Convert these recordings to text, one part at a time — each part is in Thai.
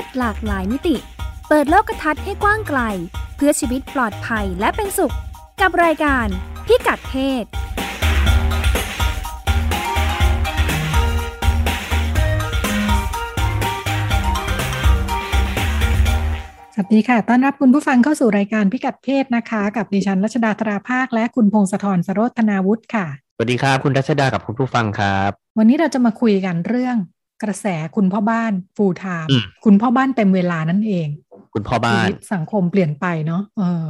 ศหลากหลายมิติ เปิดโลกทัศน์ให้กว้างไกล เพื่อชีวิตปลอดภัยและเป็นสุข กับรายการพิกัดเพศสวัสดีค่ะ ต้อนรับคุณผู้ฟังเข้าสู่รายการพิกัดเพศนะคะ กับดิฉันรัชดาธราภาค และคุณพงศธรสโรธนาวุฒิค่ะ สวัสดีครับ คุณรัชดากับคุณผู้ฟังครับ วันนี้เราจะมาคุยกันเรื่อง กระแสคุณพ่อบ้านฟูลไทม์อืมคุณพ่อบ้านเต็มเวลานั่นเอง คุณพ่อบ้าชีนวิตสังคมเปลี่ยนไปเนาะเออ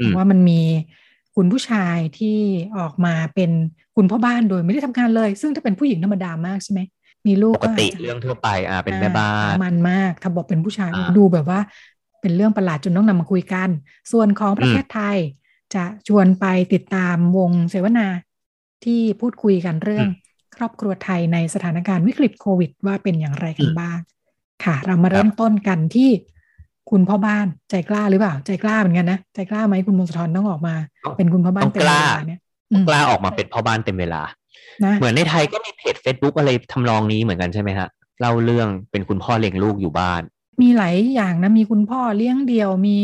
อืผมมว่ามันมีคุณผู้ชายที่ออกมาเป็นคุณพ่อบ้านโดยไม่ได้ทำงานเลย ซึ่งถ้าเป็นผู้หญิงธรรมดามากใช่ไหมมีลูกปกติาจจะเรื่องทั่วไปอ่าเป็นแม่บ้านอ่มันมากถ้าบอกเป็นผู้ชายอ่าดูแบบว่า เป็นเรื่องประหลาดจนต้องนำมาคุยกัน ส่วนของประเทศไทย จะชวนไปติดตามวงเสวนาที่พูดคุยกันเรื่องค รอบครัวไทยในสถานการณ์วิกฤตโควิด ว่าเป็นอย่างไรกันบ้าง ค่ะ เรามาเริ่มต้นกันที่คุณพ่อบ้านใจกล้าหรือเปล่า ใจกล้าเหมือนกันนะใจกล้าไหมคุณมงคลธรต้องออกมา เป็นคุณพ่อบ้านต้องเต็มกเวล้าลาเนี่ยอืมกล้าออกมาเป็นพ่อบ้านเต็มเวลานะเหมือนในไทยก็มีเพจ Facebook อะไรทำนองนี้เหมือนกันใช่ไหมฮะเล่าเรื่องเป็นคุณพ่อเลี้ยงลูกอยู่บ้าน มีหลายอย่างนะมีคุณพ่อเลี้ยงเดี่ยวมี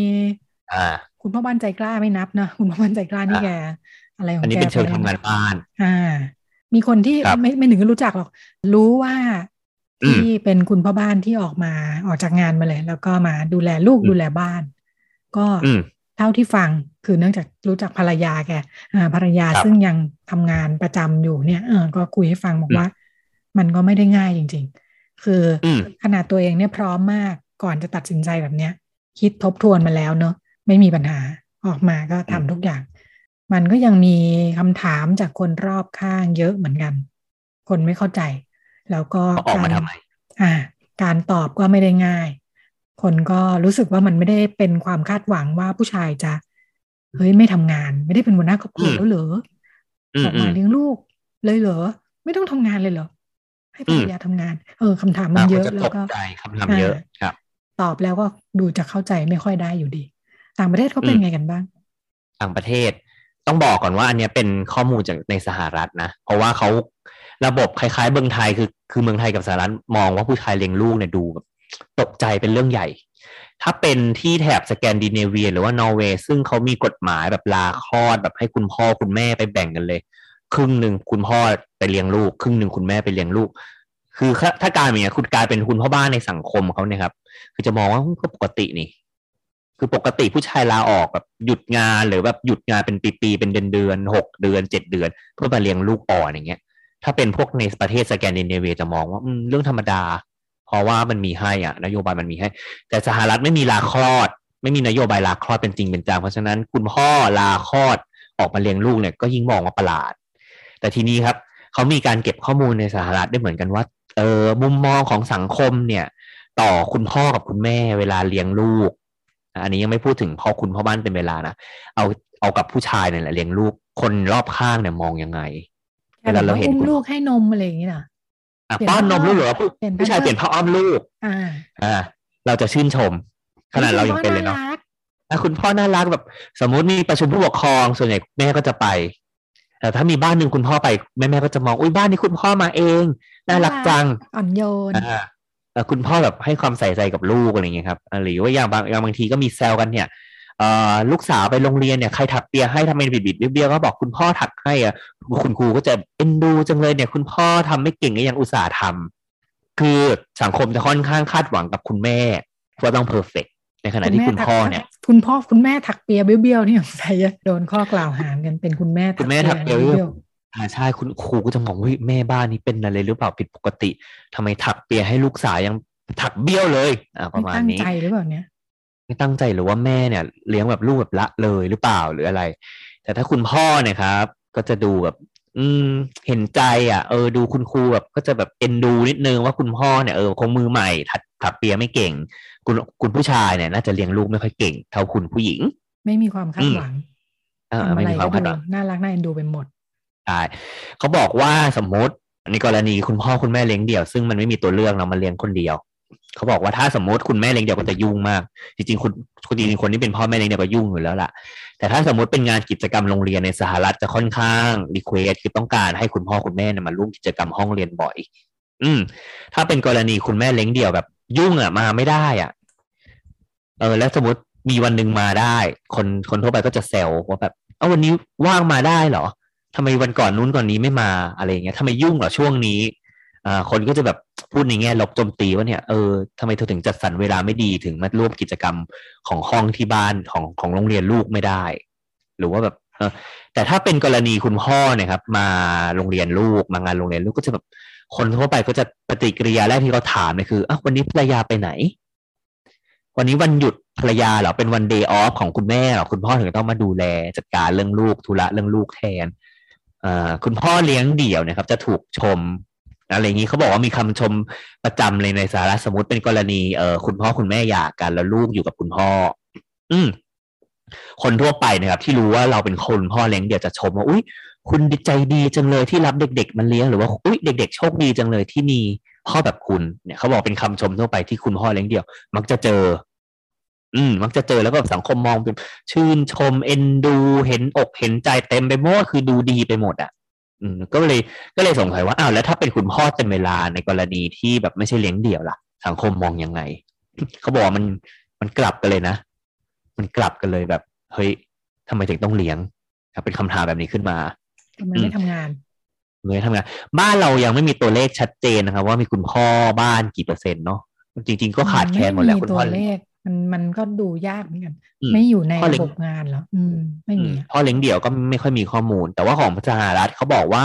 อ่า คุณพ่อบ้านใจกล้าไม่นับนะคุณพ่อบ้านใจกล้านี่อะแกอะไรของอันนี้แกเป็นเชิงไปทำงานบ้าน อ่า มีคนที่ครับไม่ไม่ถึงกับรู้จักหรอก รู้ว่าอืมที่เป็นคุณพ่อบ้านที่ออกมาออกจากงานมาเลย แล้วก็มาดูแลลูกอืมดูแลบ้าน ก็อืมเท่าที่ฟังคือเนื่องจากรู้จักภรรยาแกอ่าภรรยาครับซึ่งยังทำงานประจำอยู่เนี่ยเออก็คุยให้ฟังบอกอืมว่า มันก็ไม่ได้ง่ายจริง ๆ คือออืมขนาดตัวเองเนี่ยพร้อมมากก่อนจะตัดสินใจแบบเนี้ย คิดทบทวนมาแล้วเนอะไม่มีปัญหาออกมาก็ทำอืมทุกอย่าง มันก็ยังมีคำถามจากคนรอบข้างเยอะเหมือนกัน คนไม่เข้าใจ แล้วก็เขาออกมาทำไมอ่า การตอบก็ไม่ได้ง่าย คนก็รู้สึกว่ามันไม่ได้เป็นความคาดหวังว่าผู้ชายจะเฮ้ยไม่ทำงาน ไม่ได้เป็นหัวหน้าครอบครัวอืมแล้วเหรออือมอกอืมามเลี้ยงลูก เลยเหรอไม่ต้องทำงานเลยเหรอให้ภรรยาทำงาน เออคำถามมันอ่าเยคนอะจะแล้ตวกก็ใจคำถามเยอะครับ ตอบแล้วก็ดูจะเข้าใจไม่ค่อยได้อยู่ดี ต่างประเทศเขาเป็นอืมไงกันบ้าง ต่างประเทศ ต้องบอกก่อนว่าอันนี้เป็นข้อมูลจากในสหรัฐนะ เพราะว่าเขาระบบคล้ายๆเมืองไทยคือคือเมืองไทยกับสหรัฐมองว่าผู้ชายเลี้ยงลูกเนี่ยดูแบบตกใจเป็นเรื่องใหญ่ ถ้าเป็นที่แถบสแกนดิเนเวีย หรือว่านอร์เวย์ซึ่งเขามีกฎหมายแบบลาคลอดแบบให้คุณพ่อคุณแม่ไปแบ่งกันเลย ครึ่งหนึ่งคุณพ่อไปเลี้ยงลูก ครึ่งหนึ่งคุณแม่ไปเลี้ยงลูก คือถ้าถ้าการอย่างเงี้ยคุณกลายเป็นคุณพ่อบ้านในสังคมเขาเนี่ยครับ คือจะมองว่าก็ปกตินี่ คือปกติผู้ชายลาออกแบบหยุดงานหรือแบบหยุดงานเป็นปีๆเป็นเดือนเดือนหกเดือนเจ็ดเดือน เพื่อมาเลี้ยงลูกอ่อนอย่างเงี้ย ถ้าเป็นพวกในประเทศสแกนดิเนเวียจะมองว่าเรื่องธรรมดา เพราะว่ามันมีให้อะ นโยบายมันมีให้ แต่สหรัฐไม่มีลาคลอด ไม่มีนโยบายลาคลอดเป็นจริงเป็นจังเพราะฉะนั้นคุณพ่อลาคลอดออกมาเลี้ยงลูกเนี่ยก็ยิ่งมองว่าประหลาด แต่ทีนี้ครับเขามีการเก็บข้อมูลในสหรัฐได้เหมือนกันว่าเออมุมมองของสังคมเนี่ย ต่อคุณพ่อกับคุณแม่เวลาเลี้ยงลูก อะอันนี้ยังไม่พูดถึงพ่อคุณพ่อบ้านเป็นเวลานะเอาเอากับผู้ชายเนี่ยแหละเลี้ยงลูกคนรอบข้างเนี่ยมองยังไงแค่เวแบลาบเราว่าเห็นอุ้มคุณลูกให้นมอะไรอย่างนี้นะอะเปลี่ยนป้อนนมผ้าลูกเหรอผู้เปลี่ยนผู้ชายแพมเพิร์สเปลี่ยนผ้าอ้อมลูกอ่าอ่า เราจะชื่นชม ขนาดเรายังเป็นเลยเนาะคุณพ่อรักอะคุณพ่อน่ารักแบบ สมมุติมีประชุมผู้ปกครองส่วนใหญ่แม่ก็จะไปแต่ถ้ามีบ้านหนึ่งคุณพ่อไปแม่แม่ก็จะมองอุ้ยบ้านนี้คุณพ่อมาเองน่ารักจังอ่อนโยนอ่าแต่ คุณพ่อแบบให้ความใส่ใจกับลูกอะไรอย่างเงี้ยครับอ่าหรือว่าอย่างบางอย่างบางทีก็มีแซวกันเนี่ยลูกสาวไปโรงเรียนเนี่ยใครถักเปียให้ทำไมบิดบิดเบี้ยวก็บอกคุณพ่อถักให้อะคุณครูก็จะเอ็นดูจังเลยเนี่ย คุณพ่อทำไม่เก่งก็ยังอุตส่าห์ทำคือสังคมจะค่อนข้างคาดหวังกับคุณแม่ว่าต้องเพอร์เฟกในขณะที่คุณพ่อเนี่ย คุณพ่อคุณแม่ถักเปียเบี้ยวๆนี่ใส่โดนข้อกล่าวหากันเป็นคุณแม่คุณแม่ถักเปียเบี้ยว อ่าใช่คุณครูก็จะมองว่าเฮ้ยแม่บ้านนี้เป็นอะไรหรือเปล่าผิดปกติทำไมถักเปียให้ลูกสาวยังถักเบี้ยวเลย อ่าปไม่ระมาณตั้งนี้ใจหรือเปล่าเนี่ยไม่ตั้งใจหรือว่าแม่เนี่ย เลี้ยงแบบลูกแบบละเลยหรือเปล่าหรืออะไร แต่ถ้าคุณพ่อเนี่ยครับ ก็จะดูแบบ อืม เห็นใจ อะเออดูคุณครูแบบก็จะแบบเอ็นดูนิดนึงว่าคุณพ่อเนี่ยเออคงมือใหม่ถักถักเปียไม่เก่ง คุณคุณผู้ชายเนี่ยน่าจะเลี้ยงลูกไม่ค่อยเก่ง เท่าคุณผู้หญิง ไม่มีความคาดหวังเออทำไม่อะไรมีควาก็มคาดดูหวังน่ารักน่าเอ็นดูไปหมด ใช่เขาบอกว่าสมมติในกรณีคุณพ่อคุณแม่เลี้ยงเดี่ยว ซึ่งมันไม่มีตัวเลือกเนาะมาเลี้ยงคนเดียวเขาบอกว่าถ้าสมมติคุณแม่เลี้ยงเดี่ยวก็จะยุ่งมาก จริงๆคุณคุณจริงคนที่เป็นพ่อแม่เลี้ยงเดี่ยวก็ยุ่งอยู่แล้วล่ะ แต่ถ้าสมมติเป็นงานกิจกรรมโรงเรียนในสหรัฐจะค่อนข้าง request คือต้องการให้คุณพ่อคุณแม่มาร่วมกิจกรรมห้องเรียนบ่อย อืม ถ้าเป็นกรณีคุณแม่เลี้ยงเดี่ยวแบบยุ่งอะมาไม่ได้อะ เออ แล้วสมมติมีวันหนึ่งมาได้ คนคนทั่วไปก็จะแซวว่าแบบเออวันนี้ว่างมาได้เหรอ ทำไมวันก่อนนู้นก่อนนี้ไม่มาอะไรเงี้ยทำไมยุ่งเหรอช่วงนี้อ่าคนก็จะแบบพูดในแง่ลบโจมตีว่าเนี่ยเออทำไมเธอถึงจัดสรรเวลาไม่ดีถึงมาร่วมกิจกรรมของห้องที่บ้านของของโรงเรียนลูกไม่ได้ หรือว่าแบบแต่ถ้าเป็นกรณีคุณพ่อเนี่ยครับ มาโรงเรียนลูกมางานโรงเรียนลูกก็จะแบบคนทั่วไปก็จะปฏิกิริยาแรกที่เขาถามเลยคืออ้าววันนี้ภรรยาไปไหน วันนี้วันหยุดภรรยาเหรอเป็นวันเดย์ออฟของคุณแม่เหรอคุณพ่อถึงต้องมาดูแลจัดการเรื่องลูกธุระเรื่องลูกแทน คุณพ่อเลี้ยงเดี่ยวนะครับ จะถูกชมอะไรอย่างนี้เขาบอกว่ามีคำชมประจำเลยในสาระสมมติเป็นกรณีเออคุณพ่อคุณแม่หย่ากันแล้วลูกอยู่กับคุณพ่อ อืมคนทั่วไปนะครับ ที่รู้ว่าเราเป็นคนพ่อเลี้ยงเดี่ยวจะชมว่าอุ้ยคุณใจดีจังเลยที่รับเด็ก ๆ มันเลี้ยงหรือว่าอุ้ยเด็ก ๆ โชคดีจังเลยที่มีพ่อแบบคุณเนี่ยเขาบอกเป็นคำชมทั่วไปที่คุณพ่อเลี้ยงเดี่ยว มักจะเจอ อืม มักจะเจอแล้วก็สังคมมองเป็นชื่นชมเอ็นดู เห็นอกเห็นใจเต็มไปหมดคือดูดีไปหมดอะอืมก็เลยก็เลยสงสัยว่าอ้าวแล้วถ้าเป็นคุณพ่อเต็มเวลาในกรณีที่แบบไม่ใช่เลี้ยงเดี่ยวล่ะ สังคมมองยังไงเขาบอกว่ามันมันกลับกันเลยนะ มันกลับกันเลยแบบเฮ้ยทำไมถึงต้องเลี้ยงครับเป็นคำถามแบบนี้ขึ้นมาทำไมไม่ทำงานเลยทำงาน บ้านเรายังไม่มีตัวเลขชัดเจนนะครับ ว่ามีคุณพ่อบ้านกี่เปอร์เซ็นต์เนาะจริง ๆ ก็ขาดแคลนหมดแล้วคุณตัพ่วอเลข มันมันก็ดูยากเหมือนกันอืมไม่อยู่ในข้อเล็ระกบบงานเหรออืม ไม่มีอืมอะพ่อเลี้ยงเดี่ยวก็ไม่ค่อยมีข้อมูล แต่ว่าของสหรัฐเขาบอกว่า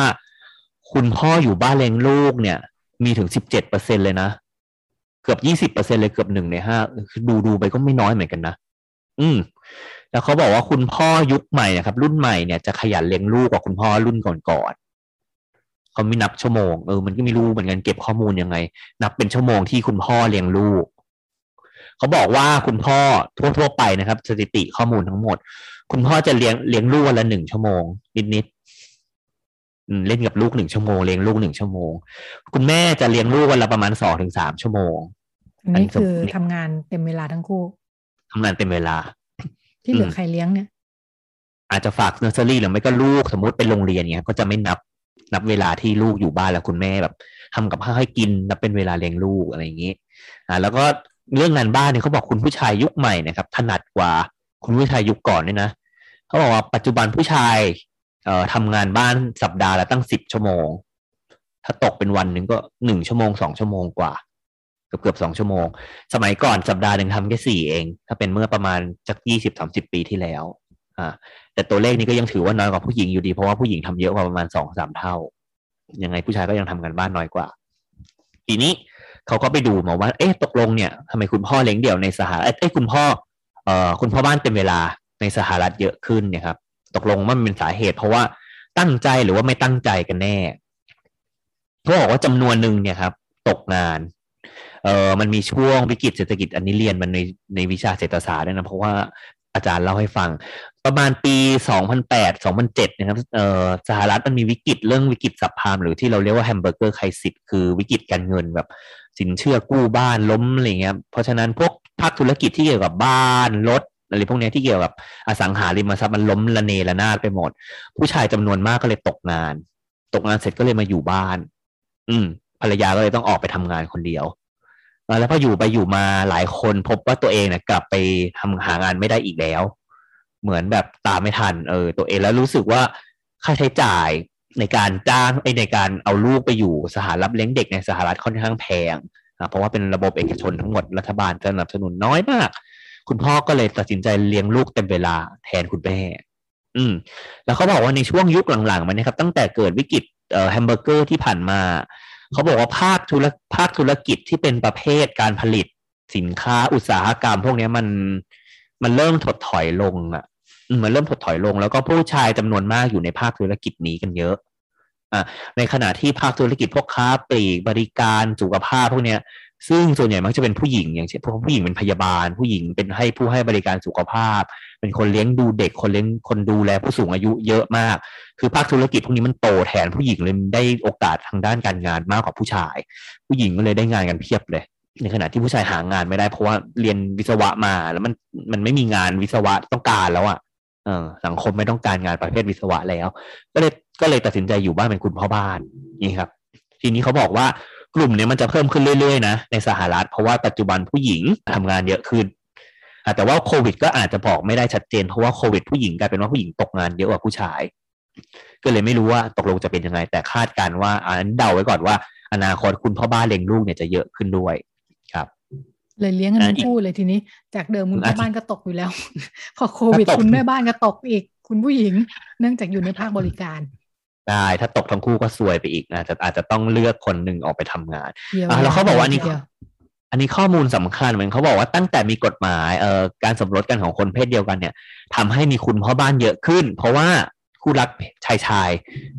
คุณพ่ออยู่บ้านเลี้ยงลูกเนี่ย มีถึงสิบเจ็ดเปอร์เซ็นเลยนะ เกือบยี่สิบเปอร์เซ็นเลยเกือบหนึ่งในห้าคือดูดูไปก็ไม่น้อยเหมือนกันนะ อืม แล้วเขาบอกว่าคุณพ่อยุคใหม่นะครับ รุ่นใหม่เนี่ยจะขยันเลี้ยงลูกกว่าคุณพ่อรุ่นก่อนๆเขาไม่นับชั่วโมง เออ มันก็ไม่รู้เหมือนกันเก็บข้อมูลยังไง นับเป็นชั่วโมงที่คุณพ่อเลี้ยงลูก เขาบอกว่าคุณพ่อทั่วๆไปนะครับ สถิติข้อมูลทั้งหมด คุณพ่อจะเลี้ยงเลี้ยงลูกวันละหนึ่งชั่วโมงนิดๆอืมเล่นกับลูกหนึ่งชั่วโมงเลี้ยงลูกหนึ่งชั่วโมง คุณแม่จะเลี้ยงลูกวันละประมาณสองถึงสามชั่วโมง อันนี้คืออันนี้ทำงานเต็มเวลาทั้งคู่ทำงานเต็มเวลา ที่เหลือมใครเลี้ยงเนี่ย อาจจะฝากเนอร์เซอรี่หรือไม่ก็ลูกสมมติเป็นโรงเรียนเนี้ยก็จะไม่นับนับเวลาที่ลูกอยู่บ้านแล้วคุณแม่แบบทำกับข้าวให้กินนับเป็นเวลาเลี้ยงลูกอะไรอย่างนี้ อ่า แล้วก็ เรื่องงานบ้านเนี่ยเขาบอกคุณผู้ชายยุคใหม่นะครับถนัดกว่าคุณผู้ชายยุคก่อนด้วยนะเขาบอกว่าปัจจุบันผู้ชายเอ่อทำงานบ้านสัปดาห์ละตั้งสิบชั่วโมง ถ้าตกเป็นวันหนึ่งก็หนึ่งชั่วโมงสองชั่วโมงกว่าเกือบเกือบสองชั่วโมง สมัยก่อนสัปดาห์หนึ่งทำแค่สี่เอง ถ้าเป็นเมื่อประมาณจากยี่สิบสามสิบปีที่แล้ว อ่า แต่ตัวเลขนี้ก็ยังถือว่าน้อยกว่าผู้หญิงอยู่ดีเพราะว่าผู้หญิงทำเยอะกว่าประมาณสองสามเท่า ยังไงผู้ชายก็ยังทำงานบ้านน้อยกว่า ทีนี้ เขาก็ไปดูมาว่า เอ๊ะตกลงเนี่ยทำไมคุณพ่อเลี้ยงเดี่ยวในสหรัฐเอ้ยคุณพ่อเอ่อคุณพ่อบ้านเต็มเวลาในสหรัฐเยอะขึ้นเนี่ยครับ ตกลงว่ามันเป็นสาเหตุ เพราะว่าตั้งใจหรือว่าไม่ตั้งใจกันแน่เขาบอกว่าจำนวนหนึ่งเนี่ยครับ ตกงานเออมันมีช่วงวิกฤตเศรษฐกิจอันนี้เรียนมันในในวิชาเศรษฐศาสตร์ด้วยนะเพราะว่าอาจารย์เล่าให้ฟัง ประมาณปี 2008 2007 นะครับเอ่อสหรัฐมันมีวิกฤตเรื่องวิกฤต subprime หรือที่เราเรียกว่า hamburger crisis คือวิกฤตการเงินแบบ สินเชื่อกู้บ้านล้มอะไรเงี้ยเพราะฉะนั้นพวกภาคธุรกิจที่เกี่ยวกับบ้านรถอะไรพวกนี้ที่เกี่ยวกับอสังหาริมทรัพย์มันล้มระเนระนาดไปหมด ผู้ชายจำนวนมากก็เลยตกงาน ตกงานเสร็จก็เลยมาอยู่บ้าน อืมภรรยาก็เลยต้องออกไปทำงานคนเดียวแล้วพออยู่ไปอยู่มาหลายคนพบว่าตัวเองเนี่ยกลับไปทำหางานไม่ได้อีกแล้ว เหมือนแบบตามไม่ทันเออตัวเองแล้วรู้สึกว่าค่าใช้จ่ายในการจ้างไอในการเอาลูกไปอยู่สถานรับเลี้ยงเด็กในสหรัฐค่อนข้างแพงอะเพราะว่าเป็นระบบเอกชนทั้งหมดรัฐบาลสนับสนุนน้อยมาก คุณพ่อก็เลยตัดสินใจเลี้ยงลูกเต็มเวลาแทนคุณแม่อืม แล้วเขาบอกว่าในช่วงยุคหลังๆมานี่ครับ ตั้งแต่เกิดวิกฤตเอ่อแฮมเบอร์เกอร์ที่ผ่านมา เขาบอกว่าภาคธุรภาคธุรกิจที่เป็นประเภทการผลิตสินค้าอุตสาหกรรม พวกนี้มันมันเริ่มถดถอยลงอะ มันเริ่มถดถอยลง แล้วก็ผู้ชายจำนวนมากอยู่ในภาคธุรกิจนี้กันเยอะอะในขณะที่ภาคธุรกิจพวกค้าปลีกบริการสุขภาพพวกเนี้ยซึ่งส่วนใหญ่มักจะเป็นผู้หญิงอย่างเช่นผู้หญิงเป็นพยาบาล ผู้หญิงเป็นให้ผู้ให้บริการสุขภาพ เป็นคนเลี้ยงดูเด็กคนเลี้ยงคนดูแลผู้สูงอายุเยอะมาก คือภาคธุรกิจพวกนี้มันโตแทนผู้หญิงเลยได้โอกาสทางด้านการงานมากกว่าผู้ชาย ผู้หญิงก็เลยได้งานกันเพียบเลย ในขณะที่ผู้ชายหางานไม่ได้เพราะว่าเรียนวิศวะมาแล้วมันมันไม่มีงานวิศวะต้องการแล้วอะ่ะ สังคมไม่ต้องการงานประเภทวิศวะแล้ว ก็เลยก็เลยตัดสินใจอยู่บ้านเป็นคุณพ่อบ้านนี่ครับ ทีนี้เขาบอกว่ากลุ่มเนี้ยมันจะเพิ่มขึ้นเรื่อยๆนะในสหรัฐเพราะว่าปัจจุบันผู้หญิงทำงานเยอะขึ้นแต่ว่าโควิด ก็อาจจะบอกไม่ได้ชัดเจนเพราะว่าโควิด ผู้หญิงกลายเป็นว่าผู้หญิงตกงานเยอะกว่าผู้ชาย ก็เลยไม่รู้ว่าตกลงจะเป็นยังไง แต่คาดการว่าอันเดาไว้ก่อนว่า อนาคตคุณพ่อบ้านเลี้ยงลูกเนี่ยจะเยอะขึ้นด้วย เลยเลี้ยงกันทั้งคู่เลยทีนี้ จากเดิมคุณพ่อบ้านก็ตกอยู่แล้ว พอโควิดคุณแม่บ้านก็ตกอีก คุณผู้หญิง เนื่องจากอยู่ในภาคบริการได้ถ้าตกทั้งคู่ก็ซวยไปอีกอาจจะอาจจะต้องเลือกคนหนึ่งออกไปทำงานแล้วเขาบอกว่านี่อันนี้ข้อมูลสำคัญเหมือนเขาบอกว่าตั้งแต่มีกฎหมายเอ่อการสมรสกันของคนเพศเดียวกันเนี่ยทำให้มีคุณพ่อบ้านเยอะขึ้น เพราะว่าคู่รักชายชาย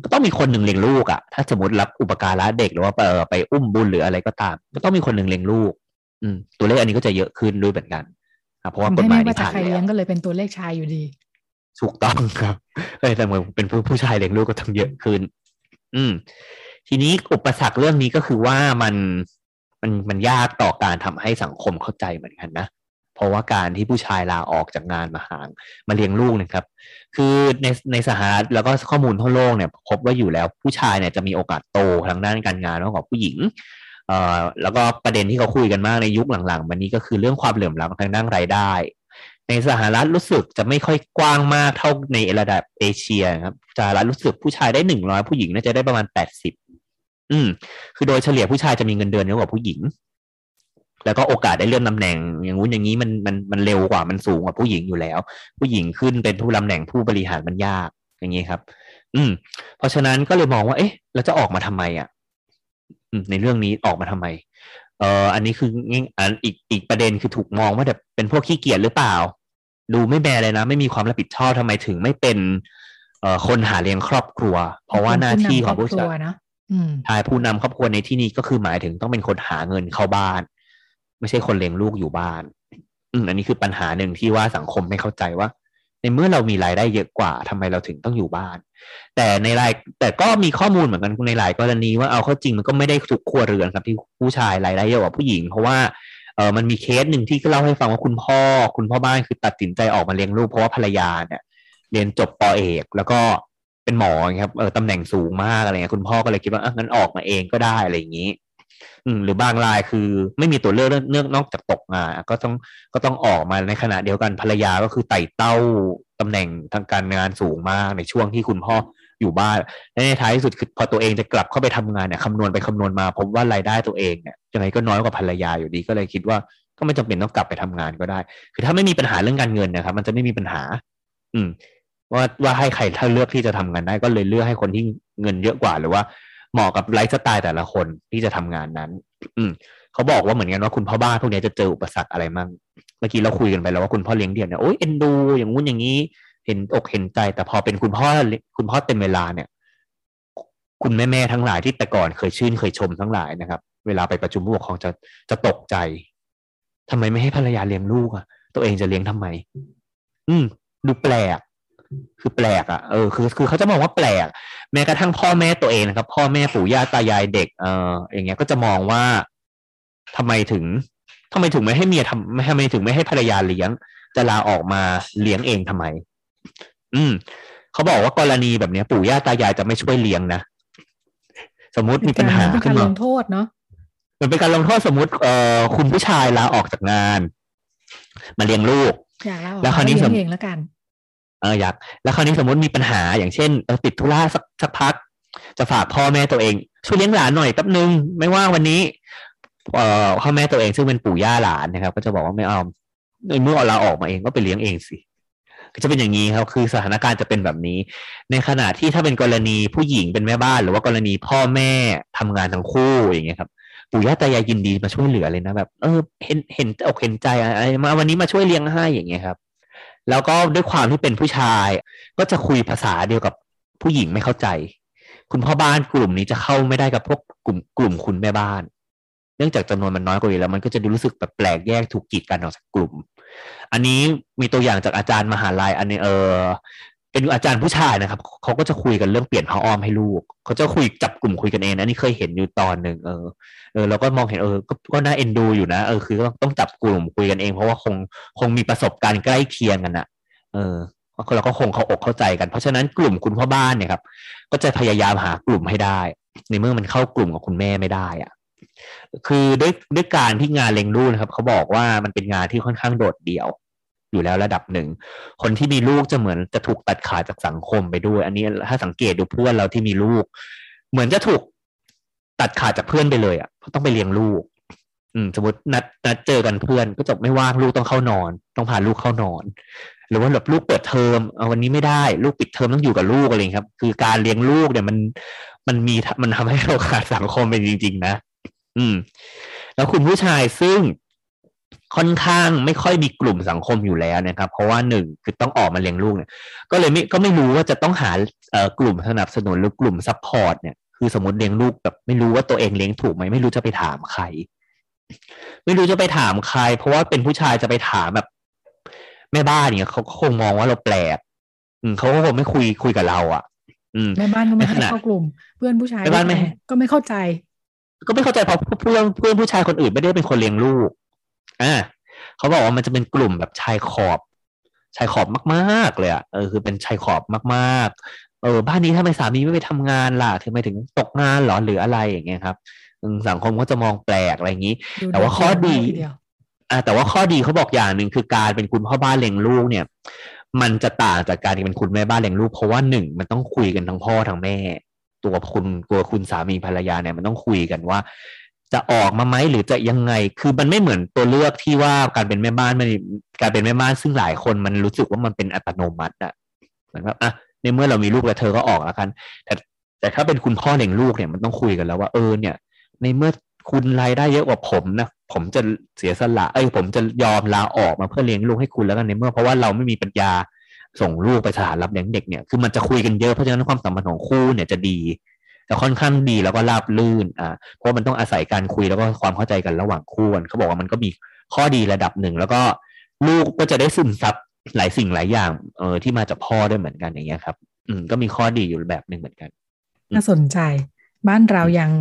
ก็ต้องมีคนหนึ่งเลี้ยงลูกอะ่ะ ถ้าสมมติรับอุปการะเด็กหรือว่าไปอุ้มบุญหรืออะไรก็ตาม ก็ต้องมีคนหนึ่งเลี้ยงลูก อืมตัวเลขอันนี้ก็จะเยอะขึ้นด้วยเหมือนกันเพราะว่ากฎหมายนี้ผ่านแล้วใครเลี้ยงก็เลยเป็นตัวเลขชายอยู่ดีถูกต้องครับเออแต่เหมือนเป็นผู้ผู้ชายเลี้ยงลูกก็ต้องเยอะขึ้น อืม ทีนี้อุปสรรคเรื่องนี้ก็คือว่ามันมันมันยากต่อการทำให้สังคมเข้าใจเหมือนกันนะเพราะว่าการที่ผู้ชายลาออกจากงานมาหางมาเลี้ยงลูกนะครับ คือในในสหรัฐแล้วก็ข้อมูลทั่วโลกเนี่ย พบว่าอยู่แล้วผู้ชายเนี่ยจะมีโอกาสโตทางด้านการงานมากกว่าผู้หญิง เอ่อแล้วก็ประเด็นที่เขาคุยกันมากในยุคหลังๆวันนี้ก็คือเรื่องความเหลื่อมล้ำทางด้านรายได้ ในสหรัฐรู้สึกจะไม่ค่อยกว้างมากเท่าในระดับเอเชียครับสหรัฐรู้สึกผู้ชายได้หนึ่งร้อยผู้หญิงน่าจะได้ประมาณแปดสิบอืม คือโดยเฉลี่ยผู้ชายจะมีเงินเดือนเยอะกว่าผู้หญิง แล้วก็โอกาสได้เลื่อนตาแหน่ง อย่างงู้นอย่างนี้มันมันมันเร็วกว่ามันสูงกว่าผู้หญิงอยู่แล้ว ผู้หญิงขึ้นเป็นผู้ตำแหน่งผู้บริหารมันยากอย่างนี้ครับ อืม เพราะฉะนั้นก็เลยมองว่า เอ๊ะเราจะออกมาทำไมอะ ในเรื่องนี้ออกมาทำไม เอ่ออันนี้คืออันอีกอีกประเด็นคือถูกมองว่าแบบเป็นพวกขี้เกียจหรือเปล่า ดูไม่แบเลยนะ ไม่มีความรับผิดชอบทำไมถึงไม่เป็น เอ่อคนหาเลี้ยงครอบครัว เพราะว่าหน้าที่ของผู้ชายชายผู้นำครอบครัวในที่นี้ก็คือหมายถึงต้องเป็นคนหาเงินเข้าบ้าน ไม่ใช่คนเลี้ยงลูกอยู่บ้าน อืมอันนี้คือปัญหาหนึ่งที่ว่าสังคมไม่เข้าใจว่า ในเมื่อเรามีรายได้เยอะกว่าทำไมเราถึงต้องอยู่บ้าน แต่ในรายแต่ก็มีข้อมูลเหมือนกันในหลายกรณีว่าเอาเข้าจริงมันก็ไม่ได้ทุกครัวเรือนครับที่ผู้ชายรายได้เยอะกว่าผู้หญิง เพราะว่าเออมันมีเคสหนึ่งที่เล่าให้ฟังว่าคุณพ่อ คุณพ่อบ้านคือตัดสินใจออกมาเลี้ยงลูกเพราะว่าภรรยาเนี่ย เรียนจบปอเอก แล้วก็เป็นหมอครับเออตำแหน่งสูงมากอะไรเงี้ยคุณพ่อก็เลยคิดว่าอะงั้นออกมาเองก็ได้อะไรอย่างนี้ อืมหรือบางรายคือไม่มีตัวเลือกเนื่องนอกจากตกงานก็ต้องก็ต้องออกมาในขณะเดียวกันภรรยาก็คือไต่เต้าตำแหน่งทางการงานสูงมากในช่วงที่คุณพ่ออยู่บ้านและในท้ายที่สุดคือพอตัวเองจะกลับเข้าไปทำงานเนี่ยคำนวณไปคำนวณมาพบว่ารายได้ตัวเองเนี่ยยังไงก็น้อยกว่าภรรยาอยู่ดีก็เลยคิดว่าก็ไม่จำเป็นต้องกลับไปทำงานก็ได้ คือถ้าไม่มีปัญหาเรื่องการเงินนะครับ มันจะไม่มีปัญหา อืม ว่าว่าให้ใครถ้าเลือกที่จะทำงานได้ก็เลยเลือกให้คนที่เงินเยอะกว่าหรือว่า เหมาะกับไลฟ์สไตล์แต่ละคนที่จะทำงานนั้น อืมเขาบอกว่าเหมือนกันว่าคุณพ่อบ้านพวกนี้จะเจออุปสรรคอะไรมั่งเมื่อกี้เราคุยกันไปแล้วว่าคุณพ่อเลี้ยงเดี่ยวเนี่ยโอ้ยเอ็นดูอย่างงู้นอย่างนี้ เห็นอกเห็นใจ แต่พอเป็นคุณพ่อคุณพ่อเต็มเวลาเนี่ย คุณแม่แม่ทั้งหลายที่แต่ก่อนเคยชื่นเคยชมทั้งหลายนะครับ เวลาไปประชุมผู้ปกครองจะจะตกใจทำไมไม่ให้ภรรยาเลี้ยงลูกอะ ตัวเองจะเลี้ยงทำไม อืมดูแปลก คือแปลกอะเออคือคือเขาจะมองว่าแปลก แม้กระทั่งพ่อแม่ตัวเองนะครับ พ่อแม่ปู่ย่าตายายเด็กเอออย่างเงี้ยก็จะมองว่าทำไมถึงทำไมถึงไม่ให้เมียทำไม่ทำไมถึงไม่ให้ภรรยาเลี้ยง จะลาออกมาเลี้ยงเองทำไม อืมเขาบอกว่ากรณีแบบเนี้ย ปู่ย่าตายายจะไม่ช่วยเลี้ยงนะสมมติมีปัญหาขึ้นมาลงโทษเนาะมันเป็นการลงโทษสมมติเอ่อคุณผู้ชายลาออกจากงาน มาเลี้ยงลูก แล้วคราวนี้สมเองแล้วกัน เอออยากแล้วคราวนี้สมมติมีปัญหาอย่างเช่นเออติดธุระสักสักพัก จะฝากพ่อแม่ตัวเอง ช่วยเลี้ยงหลานหน่อยแป๊บนึง ไม่ว่าวันนี้เอ่อพ่อแม่ตัวเองซึ่งเป็นปู่ย่าหลานนะครับ ก็จะบอกว่าไม่เอาเมื่อเราออกมาเองก็ไปเลี้ยงเองสิก็จะเป็นอย่างนี้ครับ คือสถานการณ์จะเป็นแบบนี้ ในขณะที่ถ้าเป็นกรณีผู้หญิงเป็นแม่บ้าน หรือว่ากรณีพ่อแม่ทำงานทั้งคู่อย่างเงี้ยครับ ปู่ย่าตายายยินดีมาช่วยเหลือเลยนะแบบ เออ เห็นเห็นอกเห็นใจอะไรมาวันนี้มาช่วยเลี้ยงให้อย่างเงี้ยครับ แล้วก็ด้วยความที่เป็นผู้ชาย ก็จะคุยภาษาเดียวกับผู้หญิงไม่เข้าใจ คุณพ่อบ้านกลุ่มนี้จะเข้าไม่ได้กับพวกกลุ่มกลุ่มคุณแม่บ้าน เนื่องจากจำนวนมันน้อยกว่าอยู่แล้ว มันก็จะดูรู้สึกแบบแปลกแยกถูกกีดกันออกจากกลุ่ม อันนี้มีตัวอย่างจากอาจารย์มหาลัยอันนี้เออ เป็นอาจารย์ผู้ชายนะครับเขาก็จะคุยกันเรื่องเปลี่ยนผ้าอ้อมให้ลูกเขาจะคุยจับกลุ่มคุยกันเองนะนี่เคยเห็นอยู่ตอนหนึ่งเออเออเราก็มองเห็นเออก็ก็น่าเอ็นดูอยู่นะเออคือต้องจับกลุ่มคุยกันเอง เพราะว่าคงคงมีประสบการณ์ใกล้เคียงกันอะเออเราก็คงเขาอกเข้าใจกัน เพราะฉะนั้นกลุ่มคุณพ่อบ้านเนี่ยครับ ก็จะพยายามหากลุ่มให้ได้ ในเมื่อมันเข้ากลุ่มกับคุณแม่ไม่ได้อะคือด้วยด้วยการที่งานเลี้ยงลูกนะครับเขาบอกว่ามันเป็นงานที่ค่อนข้างโดดเดี่ยว อยู่แล้วระดับหนึ่ง คนที่มีลูกจะเหมือนจะถูกตัดขาดจากสังคมไปด้วย อันนี้ถ้าสังเกตดูเพื่อนเราที่มีลูก เหมือนจะถูกตัดขาดจากเพื่อนไปเลยอะเพราะต้องไปเลี้ยงลูก อืม สมมตินัดนัดเจอกันเพื่อนก็จบไม่ว่างลูกต้องเข้านอน ต้องพาลูกเข้านอน หรือว่าแบบลูกเปิดเทอมวันนี้ไม่ได้ลูกปิดเทอมต้องอยู่กับลูกอะไรครับ คือการเลี้ยงลูกเนี่ยมันมันมีมันทำให้เราขาดสังคมไปจริง ๆ นะอืม แล้วคุณผู้ชายซึ่ง ค่อนข้างไม่ค่อยมีกลุ่มสังคมอยู่แล้วนะครับ เพราะว่าหนึ่งคือต้องออกมาเลี้ยงลูกเนี่ย ก็เลยไม่ก็ไม่รู้ว่าจะต้องหาเอ่อกลุ่มสนับสนุนหรือกลุ่ม support เนี่ยคือสมมติเลี้ยงลูกแบบไม่รู้ว่าตัวเองเลี้ยงถูกไหมไม่รู้จะไปถามใคร ไม่รู้จะไปถามใคร เพราะว่าเป็นผู้ชายจะไปถามแบบ แม่บ้านเนี่ยเขาคงมองว่าเราแปลกอืมเขาก็คงไม่คุยคุยกับเราอะอืมแม่บ้านก็ไม่ให้เข้ากลุ่ม เพื่อนผู้ชายแม่บ้านไม่ก็ไม่เข้าใจ ก็ไม่เข้าใจเพราะเพื่อนเพื่อนผู้ชายคนอื่นไม่ได้เป็นคนเลี้ยงลูก อ่าเขาบอกว่ามันจะเป็นกลุ่มแบบชายขอบชายขอบมาก ๆ เลยอะเออคือเป็นชายขอบมากๆ เออ บ้านนี้ทำไมสามีไม่ไปทำงานล่ะทำไมถึงตกงานหรอหรืออะไรอย่างเงี้ยครับสังคมก็จะมองแปลกอะไรอย่างนี้ แต่ว่าข้อดีอ่าแต่ว่าข้อดีเขาบอกอย่างหนึ่งคือการเป็นคุณพ่อบ้านเลี้ยงลูกเนี่ย มันจะต่างจากการที่เป็นคุณแม่บ้านเลี้ยงลูก เพราะว่าหนึ่งมันต้องคุยกันทั้งพ่อทั้งแม่ ตัวคุณตัวคุณสามีภรรยาเนี่ยมันต้องคุยกันว่า จะออกมาไหมหรือจะยังไง คือมันไม่เหมือนตัวเลือกที่ว่าการเป็นแม่บ้านมันการเป็นแม่บ้านซึ่งหลายคนมันรู้สึกว่ามันเป็นอัตโนมัติอะเหมือนว่าอะในเมื่อเรามีลูกแล้วเธอก็ออกแล้วกัน แต่แต่ถ้าเป็นคุณพ่อเลี้ยงลูกเนี่ยมันต้องคุยกันแล้วว่าเออเนี่ย ในเมื่อคุณรายได้เยอะกว่าผมนะผมจะเสียสละเอ้ยผมจะยอมลาออกมาเพื่อเลี้ยงลูกให้คุณแล้วกันในเมื่อเพราะว่าเราไม่มีปัญญาส่งลูกไปสถานรับเลี้ยงเด็กเนี่ยคือมันจะคุยกันเยอะเพราะฉะนั้นความสัมพันธ์ของคู่เนี่ยจะดี แต่ค่อนข้างดีแล้วก็ราบลื่นอ่าเพราะมันต้องอาศัยการคุยแล้วก็ความเข้าใจกันระหว่างคู่กันเขาบอกว่ามันก็มีข้อดีระดับหนึ่ง แล้วก็ลูกก็จะได้ซึมซับหลายสิ่งหลายอย่างเออที่มาจากพ่อด้วยเหมือนกันอย่างเงี้ยครับ อืมก็มีข้อดีอยู่แบบหนึ่งเหมือนกัน น่าสนใจ บ้านเรายัง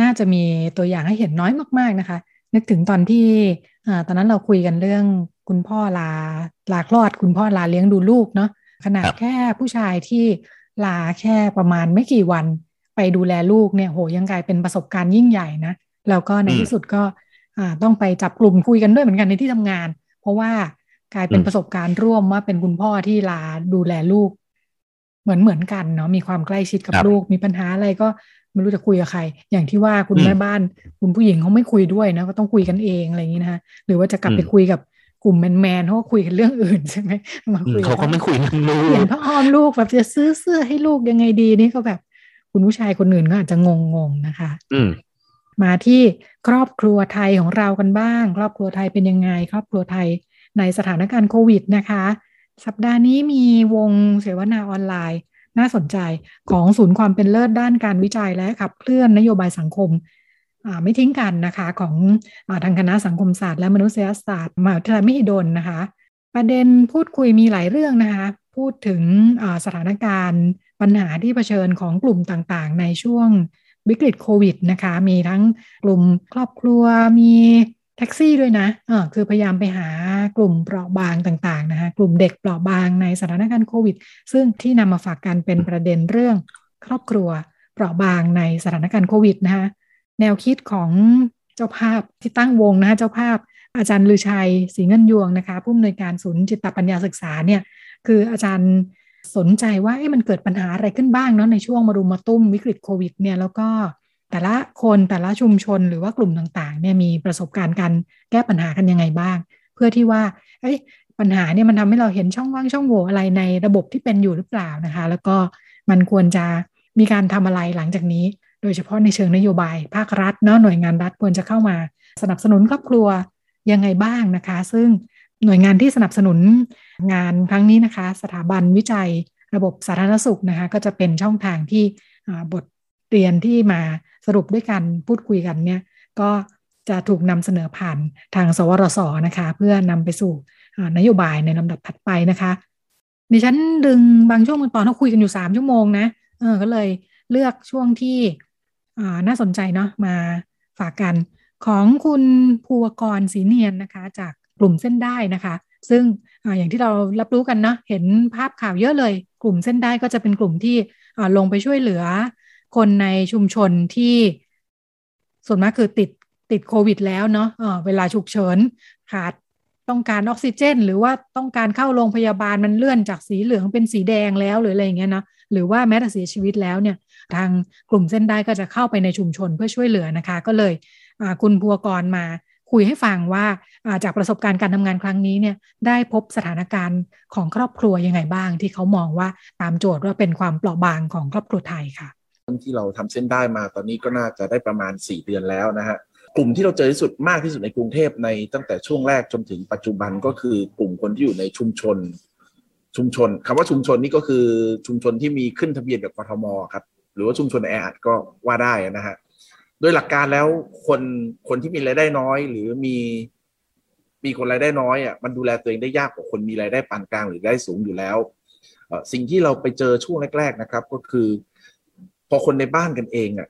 น่าจะมีตัวอย่างให้เห็นน้อยมาก ๆนะคะ นึกถึงตอนที่อ่าตอนนั้นเราคุยกันเรื่องคุณพ่อลาลาคลอด คุณพ่อลาเลี้ยงดูลูกเนาะขนาดแค่ผู้ชายที่ลาแค่ประมาณไม่กี่วัน ไปดูแลลูกเนี่ยโหยังกลายเป็นประสบการณ์ยิ่งใหญ่นะแล้วก็ในที่สุดก็ต้องไปจับกลุ่มคุยกันด้วยเหมือนกันในที่ทำงาน เพราะว่ากลายเป็นประสบการณ์ร่วมว่าเป็นคุณพ่อที่ลาดูแลลูก เหมือนเหมือนกันเนาะมีความใกล้ชิดกับลูกมีปัญหาอะไรก็ไม่รู้จะคุยกับใคร อย่างที่ว่าคุณแม่บ้าน คุณผู้หญิงเขาไม่คุยด้วยนะก็ต้องคุยกันเองอะไรอย่างนี้นะคะหรือว่าจะกลับไปคุยกับกลุ่มแมนแมนเขาคุยกันเรื่องอื่นใช่ไหมมาคุยเขาก็ไม่คุยเรื่องลูกเปลี่ยนผ้าอ้อมลูกแบบจะซื้อเสื้อให้ลูกยังไงดีนี่ก็แบบ คุณผู้ชายคนอื่นก็อาจจะงงๆนะคะ อืมาที่ครอบครัวไทยของเรากันบ้าง ครอบครัวไทยเป็นยังไง ครอบครัวไทยในสถานการณ์โควิดนะคะ สัปดาห์นี้มีวงเสวนาออนไลน์ น่าสนใจของศูนย์ความเป็นเลิศด้านการวิจัยและขับเคลื่อนนโยบายสังคมไม่ทิ้งกันนะคะของอทางคณะสังคมศาสตร์และมนุษยศาสตร์มหาวิทยาลัยมหิดลนะคะ ประเด็นพูดคุยมีหลายเรื่องนะคะ พูดถึงสถานการณ์ ปัญหาที่เผชิญของกลุ่มต่างๆ ในช่วงวิกฤตโควิดนะคะ มีทั้งกลุ่มครอบครัวมีแท็กซี่ด้วยนะะคือพยายามไปหากลุ่มเปราะบางต่าง ๆ นะคะกลุ่มเด็กเปราะบางในสถานการณ์โควิด ซึ่งที่นำมาฝากกันเป็นประเด็นเรื่องครอบครัวเปราะบางในสถานการณ์โควิดนะคะแนวคิดของเจ้าภาพที่ตั้งวงนะคะเจ้าภาพอาจารย์ลือชัยศรีเงินยวงนะคะผู้อำนวยการศูนย์จิตปัญญาศึกษาเนี่ยคืออาจารย์ สนใจว่ามันเกิดปัญหาอะไรขึ้นบ้างเนาะในช่วงมารุมมาตุ้มวิกฤตโควิดเนี่ยแล้วก็แต่ละคนแต่ละชุมชนหรือว่ากลุ่มต่างๆเนี่ยมีประสบการณ์การแก้ปัญหากันยังไงบ้าง เพื่อที่ว่าเอ้ยปัญหาเนี่ยมันทำให้เราเห็นช่องว่างช่องโหว่อะไรในระบบที่เป็นอยู่หรือเปล่านะคะ แล้วก็มันควรจะมีการทำอะไรหลังจากนี้ โดยเฉพาะในเชิงนโยบายภาครัฐเนาะหน่วยงานรัฐควรจะเข้ามา สนับสนุนครอบครัวยังไงบ้างนะคะ ซึ่ง หน่วยงานที่สนับสนุนงานครั้งนี้นะคะ สถาบันวิจัยระบบสาธารณสุขนะคะก็จะเป็นช่องทางที่บทเรียนที่มาสรุปด้วยกันพูดคุยกันเนี่ยก็จะถูกนำเสนอผ่านทาง สวรสนะคะ เพื่อนำไปสู่นโยบายในลำดับถัดไปนะคะดิฉันดึงบางช่วงบางตอนเขาคุยกันอยู่สามชั่วโมงนะเออก็เลยเลือกช่วงที่น่าสนใจเนาะมาฝากกันของคุณภูวกรศรีเนียนนะคะ จาก กลุ่มเส้นได้นะคะ ซึ่งออย่างที่เรารับรู้กันนะเห็นภาพข่าวเยอะเลย กลุ่มเส้นได้ก็จะเป็นกลุ่มที่ลงไปช่วยเหลือ คนในชุมชนที่ส่วนมากคือติดติดโควิดแล้วเนาะเออเวลาฉุกเฉินขาดต้องการออกซิเจน หรือว่าต้องการเข้าโรงพยาบาลมันเลื่อนจากสีเหลืองเป็นสีแดงแล้วหรืออะไรอย่างเงี้ยนะหรือว่าแม้แต่เสียชีวิตแล้วเนี่ย ทางกลุ่มเส้นได้ก็จะเข้าไปในชุมชนเพื่อช่วยเหลือนะคะ ก็เลยคุณบัวกรมา คุยให้ฟังว่าจากประสบการณ์การทำงานครั้งนี้เนี่ยได้พบสถานการณ์ของครอบครัวยังไงบ้าง ที่เขามองว่าตามโจทย์ว่าเป็นความเปราะบางของครอบครัวไทยค่ะที่เราทำเส้นได้มาตอนนี้ก็น่าจะได้ประมาณ 4 เดือนแล้วนะฮะกลุ่มที่เราเจอที่สุดมากที่สุดในกรุงเทพในตั้งแต่ช่วงแรกจนถึงปัจจุบันก็คือกลุ่มคนที่อยู่ในชุมชน ชุมชนคำว่าชุมชนนี่ก็คือชุมชนที่มีขึ้นทะเบียนกับกทมครับหรือว่าชุมชนแออัดก็ว่าได้นะฮะ ดยหลักการแล้วคนคนที่มีรายได้น้อย หรือมีมีคนรายได้น้อยอะมันดูแลตัวเองได้ยากกว่าคนมีรายได้ปานกลางหรือได้สูงอยู่แล้วสิ่งที่เราไปเจอช่วงแรก ๆนะครับ ก็คือ พอคนในบ้านกันเองอะ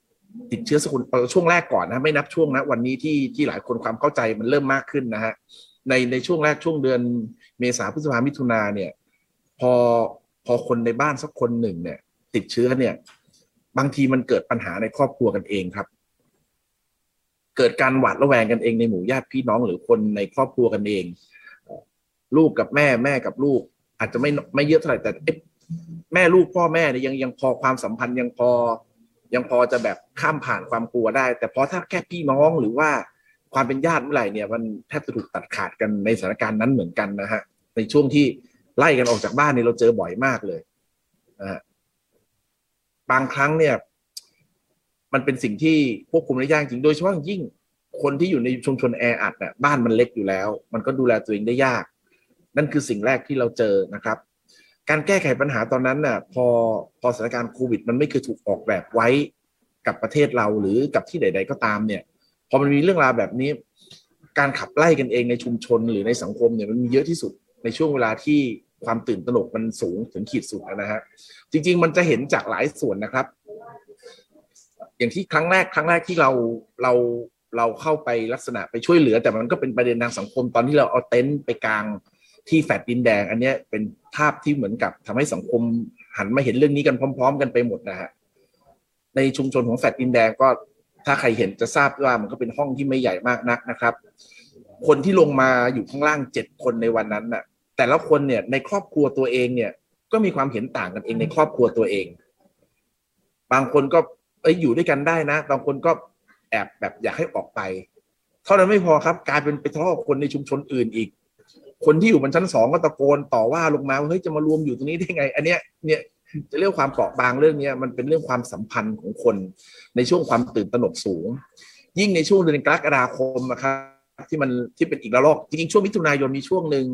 ติดเชื้อสกุลช่วงแรกก่อนนะไม่นับช่วงนะวันนี้ที่ที่หลายคนความเข้าใจมันเริ่มมากขึ้นนะฮะในในช่วงแรกช่วงเดือนเมษาพฤษภามิถุนาเนี่ย พอพอคนในบ้านสักคนหนึ่งเนี่ย ติดเชื้อเนี่ย บางทีมันเกิดปัญหาในครอบครัวกันเองครับ เกิดการหวาดระแวงกันเองในหมู่ญาติพี่น้องหรือคนในครอบครัวกันเอง ลูกกับแม่แม่กับลูก อาจจะไม่ไม่เยอะเท่าไหร่แต่แม่ลูกพ่อแม่เนี่ยยังยังพอความสัมพันธ์ยังพอ ยังพอจะแบบข้ามผ่านความกลัวได้ แต่พอถ้าแค่พี่น้องหรือว่าความเป็นญาติเมื่อไหร่เนี่ย มันแทบจะถูกตัดขาดกันในสถานการณ์นั้นเหมือนกันนะฮะในช่วงที่ไล่กันออกจากบ้านเนี่ยเราเจอบ่อยมากเลยนะฮะบางครั้งเนี่ย มันเป็นสิ่งที่ควบคุมได้ยากจริงโดยเฉพาะยิ่งคนที่อยู่ในชุมชนแออัดเนี่ยบ้านมันเล็กอยู่แล้ว มันก็ดูแลตัวเองได้ยาก นั่นคือสิ่งแรกที่เราเจอนะครับ การแก้ไขปัญหาตอนนั้นน่ะพอพอสถานการณ์โควิด มันไม่เคยถูกออกแบบไว้กับประเทศเราหรือกับที่ใด ๆ ก็ตามเนี่ย พอมันมีเรื่องราวแบบนี้ การขับไล่กันเองในชุมชนหรือในสังคมเนี่ยมันมีเยอะที่สุดในช่วงเวลาที่ความตื่นตระหนกมันสูงถึงขีดสุดนะฮะจริง ๆ มันจะเห็นจากหลายส่วนนะครับ อย่างที่ครั้งแรกครั้งแรกที่เราเราเราเข้าไปลักษณะไปช่วยเหลือ แต่มันก็เป็นประเด็นทางสังคมตอนที่เราเอาเต็นท์ไปกลางที่แฟดดินแดง อันนี้เป็นภาพที่เหมือนกับทำให้สังคมหันมาเห็นเรื่องนี้กันพร้อม ๆ กันไปหมดนะฮะในชุมชนของแฟดดินแดงก็ถ้าใครเห็นจะทราบว่ามันก็เป็นห้องที่ไม่ใหญ่มากนักนะครับ คนที่ลงมาอยู่ข้างล่างเจ็ดคนในวันนั้นน่ะ แต่ละคนเนี่ยในครอบครัวตัวเองเนี่ย ก็มีความเห็นต่างกันเองในครอบครัวตัวเอง บางคนก็ เอ้ยอยู่ด้วยกันได้นะบางคนก็แอบแบบอยากให้ออกไป เท่านั้นไม่พอครับกลายเป็นไปทะเลาะกับคนในชุมชนอื่นอีก คนที่อยู่บนชั้นสองก็ตะโกนต่อว่าลงมาว่าเฮ้ยจะมารวมอยู่ตรงนี้ได้ไง อันเนี้ยเนี่ยจะเรียกความเปราะบางเรื่องนี้มันเป็นเรื่องความสัมพันธ์ของคนในช่วงความตื่นตระหนกสูง ยิ่งในช่วงเดือนกรกฎาคมนะครับที่มันที่เป็นอีกระลอกจริงๆช่วงมิถุนายนมีช่วงหนึ่ง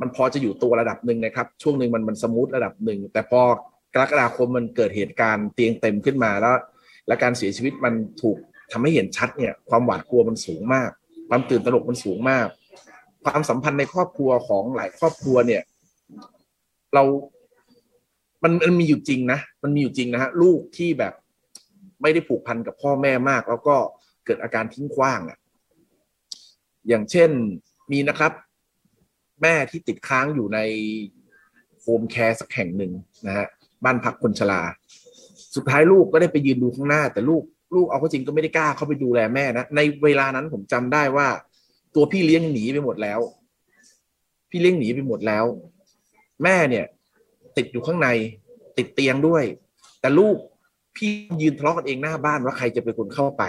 มันพอจะอยู่ตัวระดับหนึ่งนะครับ ช่วงหนึ่งมันมันสมูทระดับหนึ่งแต่พอกรกฎาคมมันเกิดเหตุการณ์เตียงเต็มขึ้นมาแล้ว และการเสียชีวิตมันถูกทำให้เห็นชัดเนี่ย ความหวาดกลัวมันสูงมาก ความตื่นตระหนกมันสูงมาก ความสัมพันธ์ในครอบครัวของหลายครอบครัวเนี่ย เรามันมันมีอยู่จริงนะ มันมีอยู่จริงนะฮะลูกที่แบบไม่ได้ผูกพันกับพ่อแม่มาก แล้วก็เกิดอาการทิ้งขว้างอะ่ะ อย่างเช่นมีนะครับ แม่ที่ติดค้างอยู่ในโฮมแคร์สักแห่งหนึ่งนะฮะบ้านพักคนชรา สุดท้ายลูกก็ได้ไปยืนดูข้างหน้า แต่ลูกลูกเอาเข้าจริงก็ไม่ได้กล้าเข้าไปดูแลแม่นะในเวลานั้นผมจำได้ว่า ตัวพี่เลี้ยงหนีไปหมดแล้ว พี่เลี้ยงหนีไปหมดแล้ว แม่เนี่ย ติดอยู่ข้างใน ติดเตียงด้วย แต่ลูกพี่ยืนทะเลาะกันเองหน้าบ้านว่าใครจะเป็นคนเข้าไป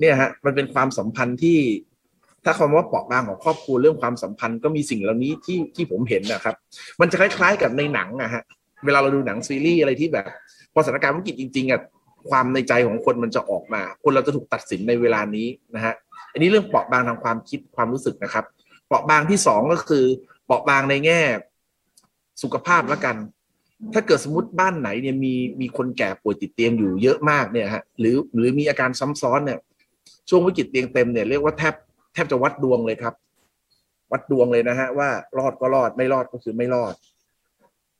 เนี่ยฮะ มันเป็นความสัมพันธ์ที่ ถ้าคำว่าเปราะบางของครอบครัวเรื่องความสัมพันธ์ก็มีสิ่งเหล่านี้ที่ที่ผมเห็นนะครับ มันจะคล้าย ๆ กับในหนังอะฮะเวลาเราดูหนังซีรีส์อะไรที่แบบ พอสถานการณ์วิกฤตจริงๆอะความในใจของคนมันจะออกมา คนเราจะถูกตัดสินในเวลานี้นะฮะอันนี้เรื่องเปราะบางทางความคิดความรู้สึกนะครับ เปราะบางที่สองก็คือเปราะบางในแง่สุขภาพแล้วกัน ถ้าเกิดสมมติบ้านไหนเนี่ยมีมีคนแก่ป่วยติดเตียงอยู่เยอะมากเนี่ยฮะหรือหรือมีอาการซ้ำซ้อนเนี่ย ช่วงวิกฤตเตียงเต็มเนี่ยเรียกว่าแทบแทบจะวัดดวงเลยครับ วัดดวงเลยนะฮะว่ารอดก็รอดไม่รอดก็คือไม่รอด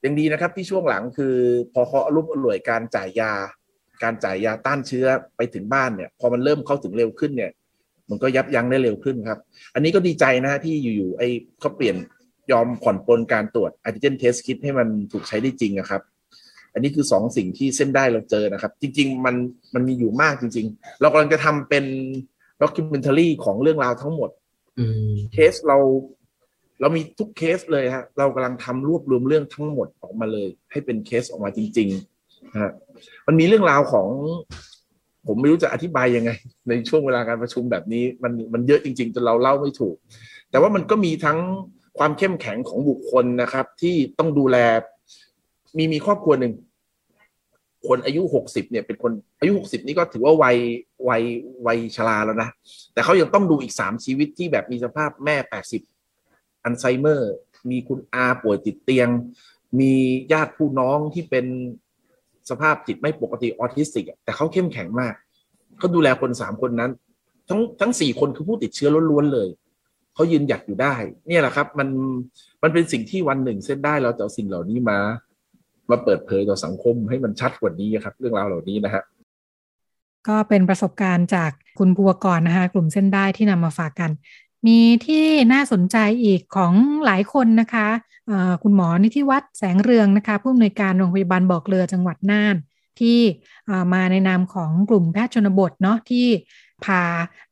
ยังดีนะครับที่ช่วงหลังคือ พอเขารุ่มอร่วยการจ่ายยา การจ่ายยาต้านเชื้อไปถึงบ้านเนี่ยพอมันเริ่มเข้าถึงเร็วขึ้นเนี่ย มันก็ยับยั้งได้เร็วขึ้นครับ อันนี้ก็ดีใจนะที่อยู่ๆไอ้เขาเปลี่ยนยอมผ่อนปลนการตรวจ antigen test kit ให้มันถูกใช้ได้จริงนะครับ อันนี้คือสองสิ่งที่เส้นได้เราเจอนะครับ จริง ๆ มันมันมีอยู่มากจริง ๆ เรากำลังจะทำเป็นด็อกิเมนทารีของเรื่องราวทั้งหมดอืมเคสเรา เรามีทุกเคสเลยฮะเรากำลังทำรวบรวมเรื่องทั้งหมดออกมาเลย ให้เป็นเคสออกมาจริงๆนะฮะมันมีเรื่องราวของ ผมไม่รู้จะอธิบายยังไง ในช่วงเวลาการประชุมแบบนี้ มันมันเยอะจริงๆจนเราเล่าไม่ถูก แต่ว่ามันก็มีทั้งความเข้มแข็งของบุคคลนะครับ ที่ต้องดูแล มีมีครอบครัวหนึ่งคนอายุหกสิบเนี่ยเป็นคนอายุหกสิบนี่ก็ถือว่าวัยวัยวัยชราแล้วนะแต่เขายังต้องดูอีกสามชีวิตที่แบบมีสภาพแม่แปดสิบ อัลไซเมอร์ มีคุณอาป่วยติดเตียง มีญาติผู้น้องที่เป็นสภาพจิตไม่ปกติออทิสติกแต่เขาเข้มแข็งมากเขาดูแลคนสามคนนั้น ทั้งทั้งสี่คนคือผู้ติดเชื้อล้วนๆเลยเขายืนหยัดอยู่ได้ เนี่ยแหละครับ มันมันเป็นสิ่งที่วันหนึ่งเส้นได้เราจะเอาสิ่งเหล่านี้มา มาเปิดเผยต่อสังคมให้มันชัดกว่านี้ครับ เรื่องราวเหล่านี้นะฮะก็เป็นประสบการณ์จากคุณภูวกรนะคะกลุ่มเส้นได้ที่นำมาฝากกัน มีที่น่าสนใจอีกของหลายคนนะคะคุณหมอนิติวัฒน์แสงเรืองนะคะผู้อำนวยการโรงพยาบาลบ่อเกลือจังหวัดน่าน ที่มาในนามของกลุ่มแพทย์ชนบทเนาะที่พา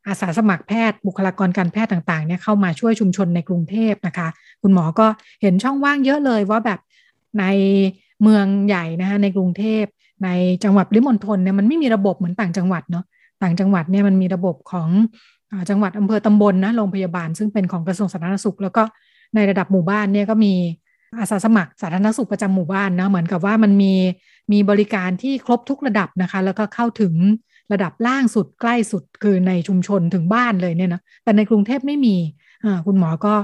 อาสาสมัครแพทย์บุคลากรการแพทย์ต่างๆเนี่ยเข้ามาช่วยชุมชนในกรุงเทพนะคะ คุณหมอก็เห็นช่องว่างเยอะเลยว่าแบบในเมืองใหญ่นะคะในกรุงเทพในจังหวัดริมณฑลเนี่ยมันไม่มีระบบเหมือนต่างจังหวัดเนาะต่างจังหวัดเนี่ยมันมีระบบของ จังหวัดอำเภอตำบลนะโรงพยาบาล ซึ่งเป็นของกระทรวงสาธารณสุข แล้วก็ในระดับหมู่บ้านเนี่ยก็มีอาสาสมัครสาธารณสุขประจำหมู่บ้านนะเหมือนกับว่ามันมีมีบริการที่ครบทุกระดับนะคะ แล้วก็เข้าถึงระดับล่างสุดใกล้สุดคือในชุมชนถึงบ้านเลยเนี่ยนะแต่ในกรุงเทพไม่มีคุณหมอก็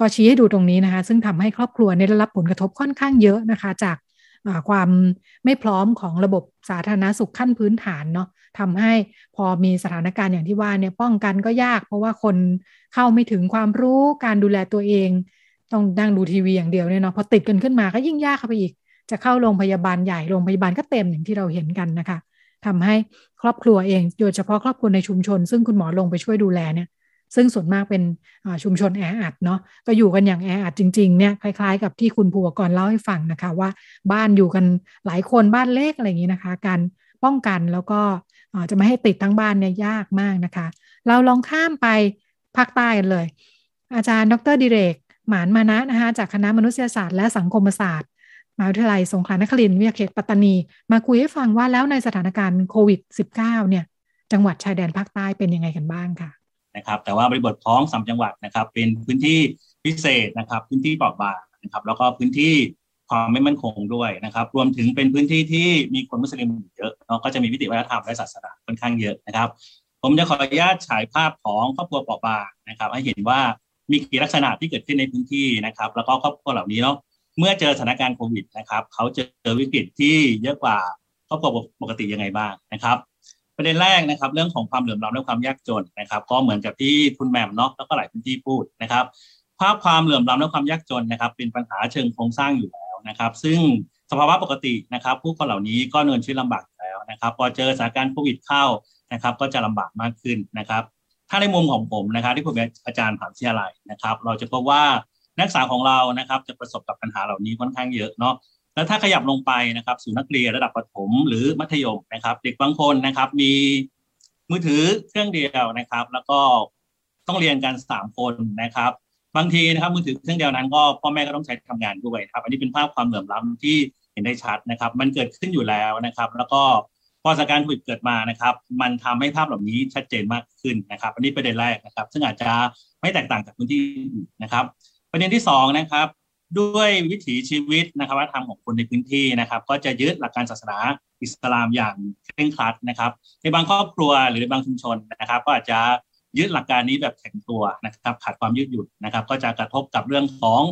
ก็ชี้ให้ดูตรงนี้นะคะ ซึ่งทำให้ครอบครัวนี่ยได้รับผลกระทบค่อนข้างเยอะนะคะ จาก ความไม่พร้อมของระบบสาธารณสุขขั้นพื้นฐานเนาะทำให้พอมีสถานการณ์อย่างที่ว่าเนี่ยป้องกันก็ยาก เพราะว่าคนเข้าไม่ถึงความรู้การดูแลตัวเอง ต้องนั่งดูทีวีอย่างเดียวเนี่ยเนาะพอติดกันขึ้นมาก็ยิ่งยากเข้าไปอีก จะเข้าโรงพยาบาลใหญ่โรงพยาบาลก็เต็มอย่างที่เราเห็นกันนะคะทำให้ครอบครัวเองโดยเฉพาะครอบครัวในชุมชน ซึ่งคุณหมอลงไปช่วยดูแลเนี่ย ซึ่งส่วนมากเป็นชุมชนแออัดเนาะก็อยู่กันอย่างแออัดจริงๆเนี่ยคล้ายๆ กับที่คุณภูวกรเล่าให้ฟังนะคะว่าบ้านอยู่กันหลายคนบ้านเล็กอะไรอย่างนี้นะคะ การป้องกันแล้วก็จะไม่ให้ติดทั้งบ้านเนี่ยยากมากนะคะ เราลองข้ามไปภาคใต้กันเลย อาจารย์ดรดิเรก หมานมานะนะคะจากคณะมนุษยศาสตร์และสังคมศาสตร์มหาวิทยาลัยสงขลานครินทร์วิทยาเขตปัตตานี มาคุยให้ฟังว่าแล้วในสถานการณ์โควิด -19 เนี่ย จังหวัดชายแดนภาคใต้เป็นยังไงกันบ้างค่ะ นะครับ แต่ว่าบริบทท้องสามจังหวัดนะครับ เป็นพื้นที่พิเศษนะครับ พื้นที่เปราะบางนะครับ แล้วก็พื้นที่ความไม่มั่นคงด้วยนะครับ รวมถึงเป็นพื้นที่ที่มีคนมุสลิมอยู่เยอะเนาะก็จะมีวิถีวัฒนธรรมและศาสนาค่อนข้างเยอะนะครับ ผมจะขออนุญาตฉายภาพของครอบครัวเปราะบางนะครับ ให้เห็นว่ามีกี่ลักษณะที่เกิดขึ้นในพื้นที่นะครับ แล้วก็ครอบครัวเหล่านี้เนาะเมื่อเจอสถานการณ์โควิดนะครับ เขาเจอวิกฤตที่เยอะกว่าครอบครัวปกติยังไงบ้างนะครับ ประเด็นแรกนะครับ เรื่องของความเหลื่อมล้ำและความยากจนนะครับ ก็เหมือนกับที่คุณแหม่มเนาะแล้วก็หลายพื้นที่พูดนะครับภาพความเหลื่อมล้ำและความยากจนนะครับ เป็นปัญหาเชิงโครงสร้างอยู่แล้วนะครับ ซึ่งสภาวะปกตินะครับ ผู้คนเหล่านี้ก็เนินชีวิตลำบากอยู่แล้วนะครับ พอเจอสถานการณ์โควิดเข้านะครับ ก็จะลำบากมากขึ้นนะครับ ถ้าในมุมของผมนะครับ ที่ผมเป็นอาจารย์ผ่านวิทยาลัยนะครับ เราจะพบว่านักศึกษาของเรานะครับ จะประสบกับปัญหาเหล่านี้ค่อนข้างเยอะเนาะ แล้วถ้าขยับลงไปนะครับสู่นักเรียนระดับประถมหรือมัธยมนะครับ เด็กบางคนนะครับ มีมือถือเครื่องเดียวนะครับ แล้วก็ต้องเรียนกันสามคนนะครับ บางทีนะครับมือถือเครื่องเดียวนั้น ก็พ่อแม่ก็ต้องใช้ทำงานด้วยครับอันนี้เป็นภาพความเหลื่อมล้ำที่เห็นได้ชัดนะครับ มันเกิดขึ้นอยู่แล้วนะครับ แล้วก็พอสถานการณ์โควิดเกิดมานะครับ มันทำให้ภาพเหล่านี้ชัดเจนมากขึ้นนะครับ อันนี้ประเด็นแรกนะครับ ซึ่งอาจจะไม่แตกต่างจากพื้นที่อื่นนะครับ ประเด็นที่สองนะครับ ด้วยวิถีชีวิตนะครับวัฒนธรรมของคนในพื้นที่นะครับ ก็จะยึดหลักการศาสนาอิสลามอย่างเคร่งครัดนะครับ ในบางครอบครัวหรือในบางชุมชนนะครับ ก็อาจจะยึดหลักการนี้แบบแข็งตัวนะครับ ขาดความยืดหยุ่นนะครับ ก็จะกระทบกับเรื่องของ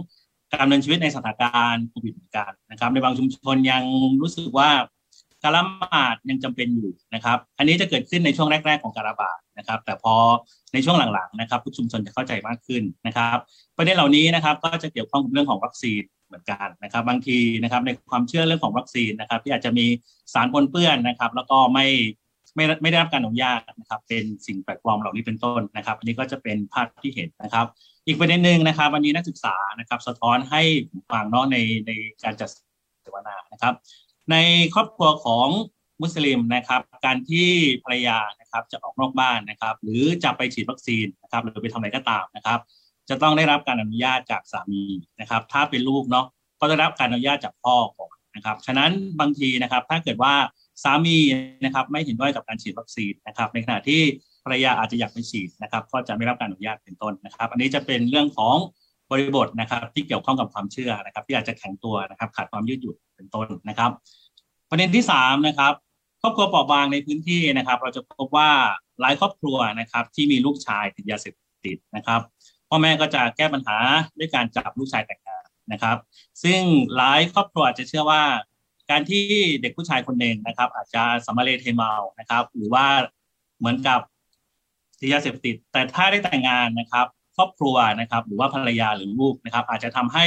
การดำเนินชีวิตในสถานการณ์โควิดเหมือนกันนะครับ ในบางชุมชนยังรู้สึกว่า การละหมาดยังจำเป็นอยู่นะครับ อันนี้จะเกิดขึ้นในช่วงแรก ๆ ของการระบาดนะครับ แต่พอในช่วงหลังๆนะครับทุกชุมชนจะเข้าใจมากขึ้นนะครับ ประเด็นเหล่านี้นะครับก็จะเกี่ยวข้องกับเรื่องของวัคซีนเหมือนกันนะครับ บางทีนะครับในความเชื่อเรื่องของวัคซีนนะครับ ที่อาจจะมีสารปนเปื้อนนะครับ แล้วก็ไม่ไม่ไม่ได้รับการอนุญาตนะครับ เป็นสิ่งแปลกปลอมเหล่านี้เป็นต้นนะครับ อันนี้ก็จะเป็นภาพที่เห็นนะครับ อีกประเด็นหนึ่งนะครับวันนี้นักศึกษานะครับ สะท้อนให้ฟังเนาะในในการจัดเสวนานะครับ ในครอบครัวของมุสลิมนะครับ การที่ภรรยานะครับจะออกนอกบ้านนะครับ หรือจะไปฉีดวัคซีนนะครับหรือไปทำอะไรก็ตามนะครับ จะต้องได้รับการอนุญาตจากสามีนะครับ ถ้าเป็นลูกเนาะก็ได้รับการอนุญาตจากพ่อก่อนนะครับ ฉะนั้นบางทีนะครับ ถ้าเกิดว่าสามีนะครับไม่เห็นด้วยกับการฉีดวัคซีนนะครับ ในขณะที่ภรรยาอาจจะอยากไปฉีดนะครับ ก็จะไม่รับการอนุญาตเป็นต้นนะครับ อันนี้จะเป็นเรื่องของบริบทนะครับที่เกี่ยวข้องกับความเชื่อนะครับ ที่อาจจะแข็งตัวนะครับ ขาดความยืดหยุ่นเป็นต้นนะครับ ประเด็นที่สามนะครับครอบครัวเปราะบางในพื้นที่นะครับ เราจะพบว่าหลายครอบครัวนะครับ ที่มีลูกชายติดยาเสพติดนะครับพ่อแม่ก็จะแก้ปัญหาด้วยการจับลูกชายแต่งงานนะครับ ซึ่งหลายครอบครัวจะเชื่อว่า การที่เด็กผู้ชายคนหนึ่งนะครับ อาจจะสมาเลเทเมานะครับ หรือว่าเหมือนกับติดยาเสพติด แต่ถ้าได้แต่งงานนะครับ ครอบครัวนะครับ หรือว่าภรรยาหรือลูกนะครับ อาจจะทำให้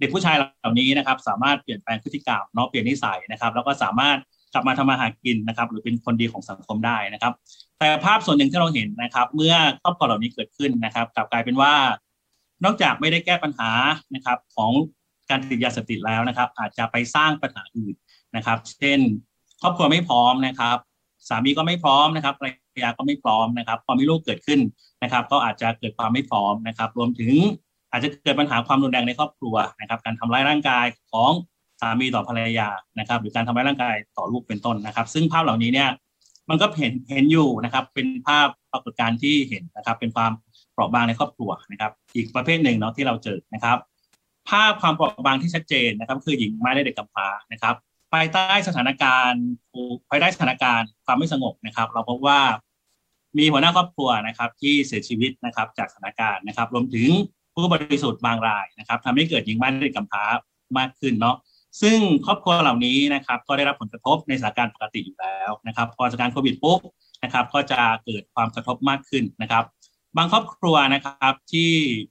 เด็กผู้ชายเหล่านี้นะครับ สามารถเปลี่ยนแปลงพฤติกรรมเนาะเปลี่ยนนิสัยนะครับ แล้วก็สามารถกลับมาทำมาหากินนะครับ หรือเป็นคนดีของสังคมได้นะครับ แต่ภาพส่วนหนึ่งที่เราเห็นนะครับ เมื่อครอบครัวเหล่านี้เกิดขึ้นนะครับ กลับกลายเป็นว่า นอกจากไม่ได้แก้ปัญหานะครับของการติดยาเสพติดแล้วนะครับ อาจจะไปสร้างปัญหาอื่นนะครับ เช่น ครอบครัวไม่พร้อมนะครับ สามีก็ไม่พร้อมนะครับภรรยาก็ไม่พร้อมนะครับพอมีลูกเกิดขึ้นนะครับ ก็อาจจะเกิดความไม่พร้อมนะครับ รวมถึง อาจจะเกิดปัญหาความรุนแรงในครอบครัวนะครับ การทำร้ายร่างกายของสามีต่อภรรยานะครับ หรือการทำร้ายร่างกายต่อลูกเป็นต้นนะครับ ซึ่งภาพเหล่านี้เนี่ยมันก็เห็นเห็นอยู่นะครับ เป็นภาพปรากฏการณ์ที่เห็นนะครับ เป็นความเปราะบางในครอบครัวนะครับ อีกประเภทหนึ่งเนาะที่เราเจอนะครับ ภาพความเปราะบางที่ชัดเจนนะครับ คือหญิงไม้และเด็กกำพร้านะครับ ภายใต้สถานการณ์ภายใต้สถานการณ์ความไม่สงบนะครับ เราพบว่ามีหัวหน้าครอบครัวนะครับ ที่เสียชีวิตนะครับจากสถานการณ์นะครับ รวมถึง ผู้บริสุทธิ์บางรายนะครับทำให้เกิดหญิงไม้และเด็กกำพร้ามากขึ้นเนาะซึ่งครอบครัวเหล่านี้นะครับก็ได้รับผลกระทบในสถานการณ์ปกติอยู่แล้วนะครับพอสถานการณ์โควิดปุ๊บนะครับก็จะเกิดความกระทบมากขึ้นนะครับ บางครอบครัวนะครับที่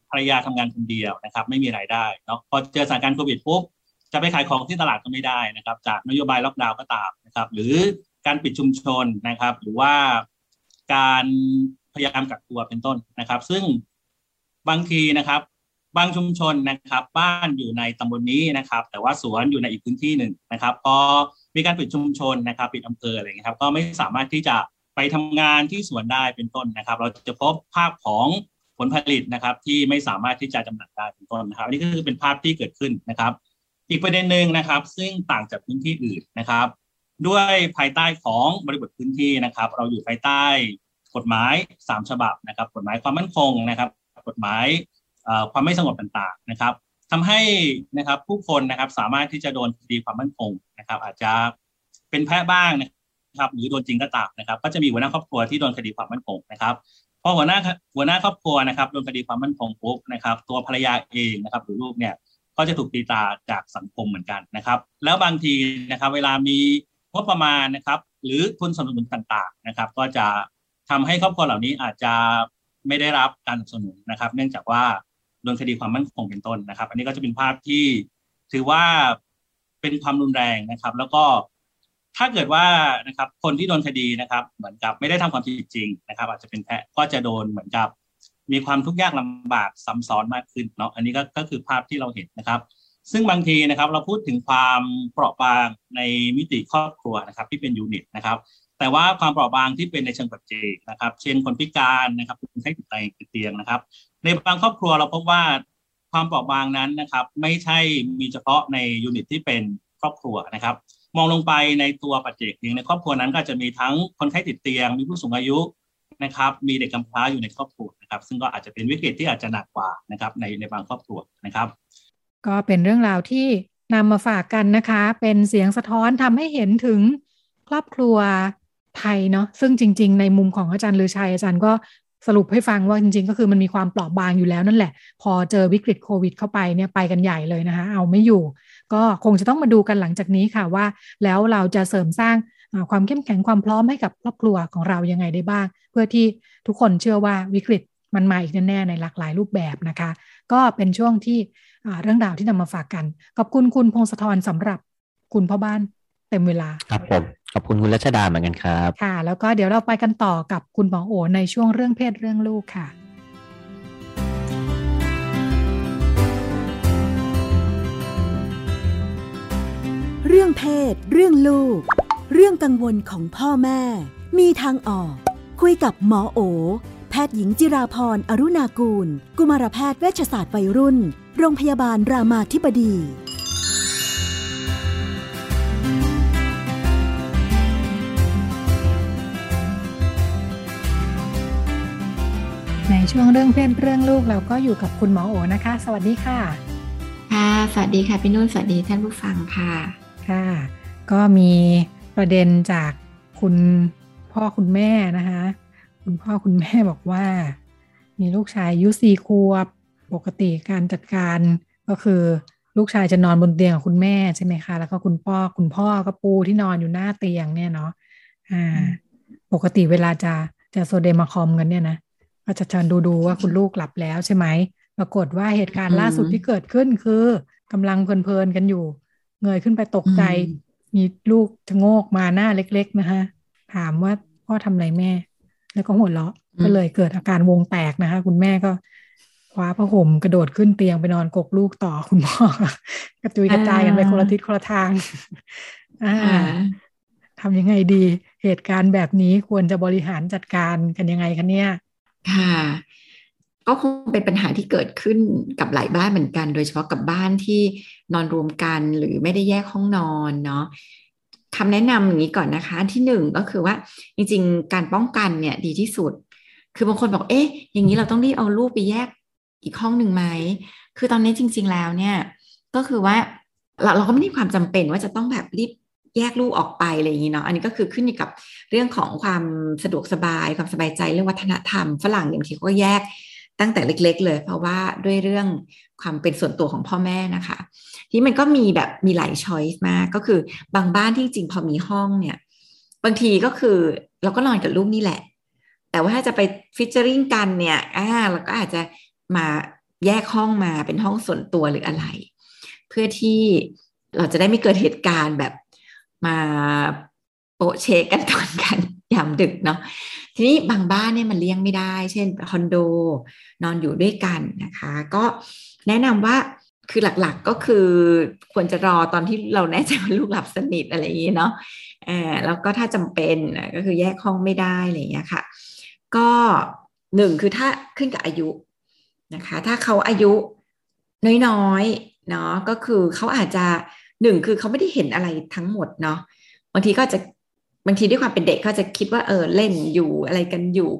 ภรรยาทำงานคนเดียวนะครับ ไม่มีรายได้เนาะพอเจอสถานการณ์โควิดปุ๊บจะไปขายของที่ตลาดก็ไม่ได้นะครับ จากนโยบายล็อกดาวน์ก็ตามนะครับ หรือการปิดชุมชนนะครับ หรือว่าการพยายามกักตัวเป็นต้นนะครับ ซึ่ง บางทีนะครับ บางชุมชนนะครับ บ้านอยู่ในตำบลนนี้นะครับ แต่ว่าสวนอยู่ในอีกพื้นที่หนึ่งนะครับพอมีการปิดชุมชนนะครับ ปิดอำเภออะไรอย่างนี้ครับ ก็ไม่สามารถที่จะไปทำงานที่สวนได้เป็นต้นนะครับ เราจะพบภาพของผลผลิตนะครับ ที่ไม่สามารถที่จะจำหน่ายได้เป็นต้นนะครับอันนี้ก็คือเป็นภาพที่เกิดขึ้นนะครับ อีกประเด็นหนึ่งนะครับ ซึ่งต่างจากพื้นที่อื่นนะครับ ด้วยภายใต้ของบริบทพื้นที่นะครับ เราอยู่ภายใต้กฎหมายสามฉบับนะครับ กฎหมายความมั่นคงนะครับ กฎหมายความไม่สงบต่างๆนะครับทำให้นะครับผู้คนนะครับสามารถที่จะโดนคดีความมั่นคงนะครับ อาจจะเป็นแพ้บ้างนะครับหรือโดนจริงก็ตามนะครับ ก็จะมีหัวหน้าครอบครัวที่โดนคดีความมั่นคงนะครับพอหัวหน้าหัวหน้าครอบครัวนะครับโดนคดีความมั่นคงปุ๊บนะครับ ตัวภรรยาเองนะครับ หรือลูกเนี่ยก็จะถูกตีตาจากสังคมเหมือนกันนะครับ แล้วบางทีนะครับ เวลามีงบประมาณนะครับ หรือทุนสนับสนุนต่างๆนะครับ ก็จะทำให้ครอบครัวเหล่านี้อาจจะ ไม่ได้รับการสนับสนุนนะครับ เนื่องจากว่าโดนคดีความมั่นคงเป็นต้นนะครับ อันนี้ก็จะเป็นภาพที่ถือว่าเป็นความรุนแรงนะครับ แล้วก็ถ้าเกิดว่านะครับ คนที่โดนคดีนะครับ เหมือนกับไม่ได้ทำความผิดจริงนะครับ อาจจะเป็นแพ้ก็จะโดนเหมือนกับ มีความทุกข์ยากลำบากซ้ำซ้อนมากขึ้นเนาะอันนี้ก็ก็คือภาพที่เราเห็นนะครับ ซึ่งบางทีนะครับ เราพูดถึงความเปราะบางในมิติครอบครัวนะครับ ที่เป็นยูนิตนะครับ แต่ว่าความเปราะบางที่เป็นในเชิงปัจเจกนะครับ เช่นคนพิการนะครับคนไข้ติดเตียงติดเตียงนะครับ ในบางครอบครัวเราพบว่าความเปราะบางนั้นนะครับ ไม่ใช่มีเฉพาะในยูนิตที่เป็นครอบครัวนะครับ มองลงไปในตัวปัจเจกเองในครอบครัวนั้นก็จะมีทั้งคนไข้ติดเตียง มีผู้สูงอายุนะครับ มีเด็กกำพร้าอยู่ในครอบครัวนะครับ ซึ่งก็อาจจะเป็นวิกฤตที่อาจจะหนักกว่านะครับในในบางครอบครัวนะครับ ก็เป็นเรื่องราวที่นำมาฝากกันนะคะ เป็นเสียงสะท้อนทำให้เห็นถึงครอบครัว ไทยเนาะซึ่งจริง ๆ ในมุมของอาจารย์ลือชัยอาจารย์ก็สรุปให้ฟังว่าจริง ๆ ก็คือมันมีความเปราะบางอยู่แล้วนั่นแหละ พอเจอวิกฤตโควิดเข้าไปเนี่ยไปกันใหญ่เลยนะคะ เอาไม่อยู่ ก็คงจะต้องมาดูกันหลังจากนี้ค่ะว่า แล้วเราจะเสริมสร้างความเข้มแข็งความพร้อมให้กับครอบครัวของเรายังไงได้บ้าง เพื่อที่ทุกคนเชื่อว่าวิกฤตมันมาอีกแน่ๆในหลากหลายรูปแบบนะคะ ก็เป็นช่วงที่เรื่องราวที่นำมาฝากกันขอบคุณคุณพงศธรสำหรับคุณพ่อบ้าน เต็มเวลาครับผมขอบคุณคุณรัชดาเหมือนกันครับ ค่ะ แล้วก็เดี๋ยวเราไปกันต่อกับคุณหมอโอในช่วงเรื่องเพศเรื่องลูกค่ะเเรื่องเพศ เรื่องลูก เรื่องกังวลของพ่อแม่ มีทางออก คุยกับหมอโอ แพทย์หญิงจิราพรอรุณากูล กุมารแพทย์เวชศาสตร์วัยรุ่น โรงพยาบาลรามาธิบดี ช่วงเรื่องเพศเรื่องลูกเราก็อยู่กับคุณหมอโอนะคะ สวัสดีค่ะ ค่ะ สวัสดีค่ะพี่นุ่นสวัสดีท่านผู้ฟังค่ะค่ะ ก็มีประเด็นจากคุณพ่อคุณแม่นะคะ คุณพ่อคุณแม่บอกว่า มีลูกชายอายุสี่ขวบปกติการจัดการก็คือลูกชายจะนอนบนเตียงกับคุณแม่ใช่ไหมคะ แล้วก็คุณพ่อคุณพ่อก็ปูที่นอนอยู่หน้าเตียงเนี่ยเนาะอ่า ปกติเวลาจะจะโซเดมาคอมกันเนี่ยนะ ก็จะชันดูดูว่าคุณลูกหลับแล้วใช่ไหมปรากฏว่าเหตุการณ์ล่าสุดที่เกิดขึ้นคือกำลังเพลินๆกันอยู่ เงยขึ้นไปตกใจอืมมีลูกชะโงกมาหน้าเล็ก ๆ นะคะถามว่าพ่อทำอะไรแม่ แล้วก็หัวเราะก็เลยเกิดอาการวงแตกนะคะ คุณแม่ก็คว้าผ้าห่มกระโดดขึ้นเตียงไปนอนกกลูกต่อคุณพ่อกระจุยกระจายกันไปคนละทิศคนละทางอ่าค่ะทำยังไงดี เหตุการณ์แบบนี้ควรจะบริหารจัดการกันยังไงคะเนี่ย ค่ะ ก็คงเป็นปัญหาที่เกิดขึ้นกับหลายบ้านเหมือนกัน โดยเฉพาะกับบ้านที่นอนรวมกันหรือไม่ได้แยกห้องนอนเนาะคำแนะนำอย่างนี้ก่อนนะคะที่หนึ่งก็คือว่าจริงๆ การป้องกันเนี่ยดีที่สุด คือบางคนบอกเอ๊ะ อย่างนี้เราต้องรีบเอาลูกไปแยกอีกห้องหนึ่งไหมคือตอนนี้จริง ๆแล้วเนี่ย ก็คือว่าเราเราก็ไม่ได้ความจำเป็นว่าจะต้องแบบรีบ แยกลูกออกไปอะไรอย่างนี้เนาะอันนี้ก็คือขึ้นอยู่กับเรื่องของความสะดวกสบายความสบายใจเรื่องวัฒนธรรมฝรั่งอย่างที่เขาก็แยกตั้งแต่เล็ก ๆ เลย เพราะว่าด้วยเรื่องความเป็นส่วนตัวของพ่อแม่นะคะ ที่มันก็มีแบบมีหลายช้อยส์มากก็คือบางบ้านที่จริงพอมีห้องเนี่ย บางทีก็คือเราก็นอนกับลูกนี่แหละ แต่ว่าถ้าจะไปฟิชเจอริงกันเนี่ยอ่าเราก็อาจจะมาแยกห้องมาเป็นห้องส่วนตัวหรืออะไร เพื่อที่เราจะได้ไม่เกิดเหตุการณ์แบบ มาโปะเชกันตอนกันยามดึกเนาะทีนี้บางบ้านเนี่ยมันเลี้ยงไม่ได้ เช่นคอนโดนอนอยู่ด้วยกันนะคะ ก็แนะนำว่าคือหลักๆก็คือควรจะรอตอนที่เราแน่ใจว่าลูกหลับสนิทอะไรอย่างนี้เนาะอ่าแล้วก็ถ้าจำเป็นก็คือแยกห้องไม่ได้อะไรอย่างเงี้ยค่ะ ก็หนึ่งคือถ้าขึ้นกับอายุนะคะ ถ้าเขาอายุน้อยๆเนาะก็คือเขาอาจจะ หนึ่งคือเขาไม่ได้เห็นอะไรทั้งหมดเนาะบางทีก็จะบางทีด้วยความเป็นเด็กก็จะคิดว่าเออเล่นอยู่อะไรกันอยู่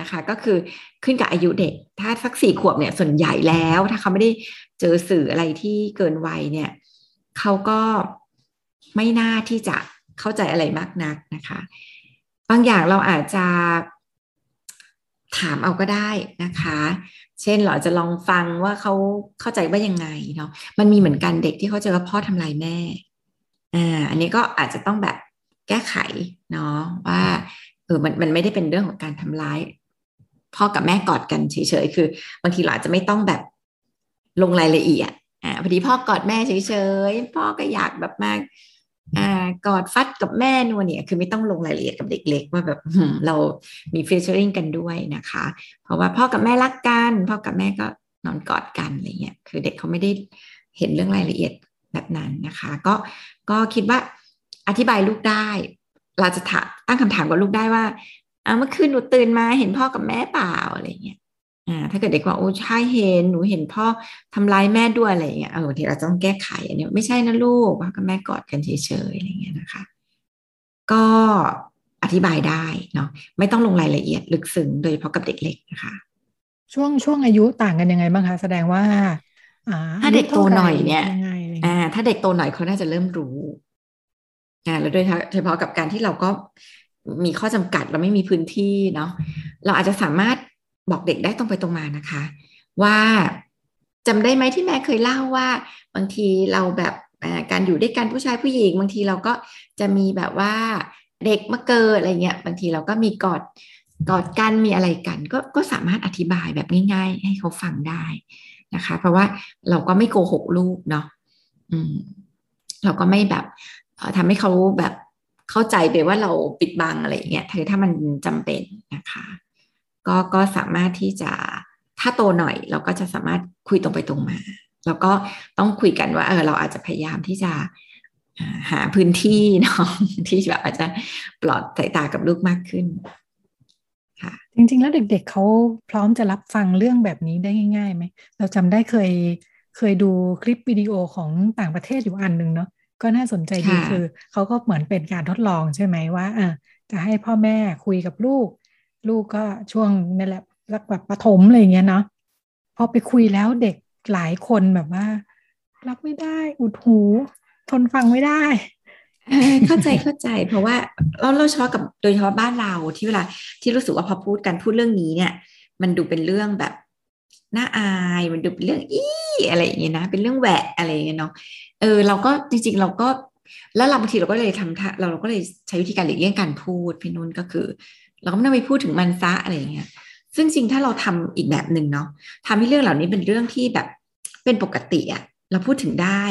นะคะก็คือขึ้นกับอายุเด็ก ถ้าสักสี่ขวบเนี่ยส่วนใหญ่แล้วถ้าเขาไม่ได้เจอสื่ออะไรที่เกินวัยเนี่ยเขาก็ไม่น่าที่จะเข้าใจอะไรมากนักนะคะ บางอย่างเราอาจจะถามเอาก็ได้นะคะ เช่นเราจะลองฟังว่าเขาเข้าใจว่ายังไงเนาะมันมีเหมือนกันเด็กที่เขาเจอว่าพ่อทำลายแม่อ่าอันนี้ก็อาจจะต้องแบบแก้ไขเนาะว่าเออมันมันไม่ได้เป็นเรื่องของการทำร้าย พ่อกับแม่กอดกันเฉยๆคือบางทีเราอาจจะไม่ต้องแบบลงรายละเอียดอ่าพอดีพ่อกอดแม่เฉยๆพ่อก็อยากแบบมาก อ่ากอดฟัดกับแม่นวเนี่ย คือไม่ต้องลงรายละเอียดกับเด็กเล็กว่าแบบเรามีเฟเจอริงกันด้วยนะคะ เพราะว่าพ่อกับแม่รักกันพ่อกับแม่ก็นอนกอดกันอะไรเงี้ยคือเด็กเขาไม่ได้เห็นเรื่องรายละเอียดแบบนั้นนะคะ ก็ก็คิดว่าอธิบายลูกได้ เราจะถามตั้งคำถามกับลูกได้ว่าเมื่อคืนหนูตื่นมาเห็นพ่อกับแม่เปล่าอะไรเงี้ย อ่าถ้าเกิดเด็กว่าโอ้ใช่เห็นหนูเห็นพ่อทำร้ายแม่ด้วยอะไรเงี้ยเออบางทีเราต้องแก้ไขอันนี้ไม่ใช่นะลูกพ่อกับแม่กอดกันเฉยๆอะไรเงี้ยนะคะ ก็อธิบายได้เนาะไม่ต้องลงรายละเอียดลึกซึ้งโดยเฉพาะกับเด็กเล็กนะคะ ช่วงช่วงอายุต่างกันยังไงบ้างคะแสดงว่าอ่าถ้าเด็กโตหน่อยเนี่ยงไงอะไรเงี้ยอ่า ถ้าเด็กโตหน่อยเขาน่าจะเริ่มรู้อ่าแล้วโดยเฉพาะกับการที่เราก็มีข้อจำกัดเราไม่มีพื้นที่เนาะเราอาจจะสามารถ บอกเด็กได้ตรงไปตรงมานะคะ ว่าจำได้ไหมที่แม่เคยเล่าว่า บางทีเราแบบการอยู่ด้วยกันผู้ชายผู้หญิง บางทีเราก็จะมีแบบว่าเด็กมาเกิดอะไรเงี้ยบางทีเราก็มีกอดกอดกันมีอะไรกัน ก็ก็สามารถอธิบายแบบง่าย ๆ ให้เขาฟังได้นะคะ เพราะว่าเราก็ไม่โกหกลูกเนาะอืม เราก็ไม่แบบเอ่อทำให้เขาแบบเข้าใจไปว่าเราปิดบังอะไรอย่างเงี้ยถือถ้ามันจำเป็นนะคะ ก็ก็สามารถที่จะถ้าโตหน่อยเราก็จะสามารถคุยตรงไปตรงมา แล้วก็ต้องคุยกันว่าเออเราอาจจะพยายามที่จะหาพื้นที่เนาะที่แบบอาจจะปลอดสายตากับลูกมากขึ้นค่ะจริงๆ แล้วเด็กๆเขาพร้อมจะรับฟังเรื่องแบบนี้ได้ง่ายๆไหมเราจำได้เคยเคยดูคลิปวิดีโอของต่างประเทศอยู่อันหนึ่งเนาะก็น่าสนใจดีคือเขาก็เหมือนเป็นการทดลองใช่ไหมว่าอ่าจะให้พ่อแม่คุยกับลูก ลูกก็ช่วงนั่นแหละรักแบบประถมอะไรเงี้ยเนาะพอไปคุยแล้วเด็กหลายคนแบบว่า รับไม่ได้อุดหู ทนฟังไม่ได้เข้าใจเข้าใจ เพราะว่าเราเราเฉพาะกับโดยเฉพาะบ้านเราที่เวลาที่รู้สึกว่าพอพูดกันพูดเรื่องนี้เนี่ย มันดูเป็นเรื่องแบบน่าอายมันดูเป็นเรื่องอี้อะไรอย่างเงี้ยนะ เป็นเรื่องแหวะอะไรอย่างเงี้ยเนาะเออเราก็จริง ๆ เราก็แล้วเราบางทีเราก็เลยทำเราเราก็เลยใช้วิธีการหลีกเลี่ยงการพูดพี่นุ่นก็คือ เราก็ไม่ต้องไปพูดถึงมันซะอะไรอย่างเงี้ยซึ่งจริงถ้าเราทำอีกแบบหนึ่งเนาะทำให้เรื่องเหล่านี้เป็นเรื่องที่แบบเป็นปกติอะเราพูดถึงได้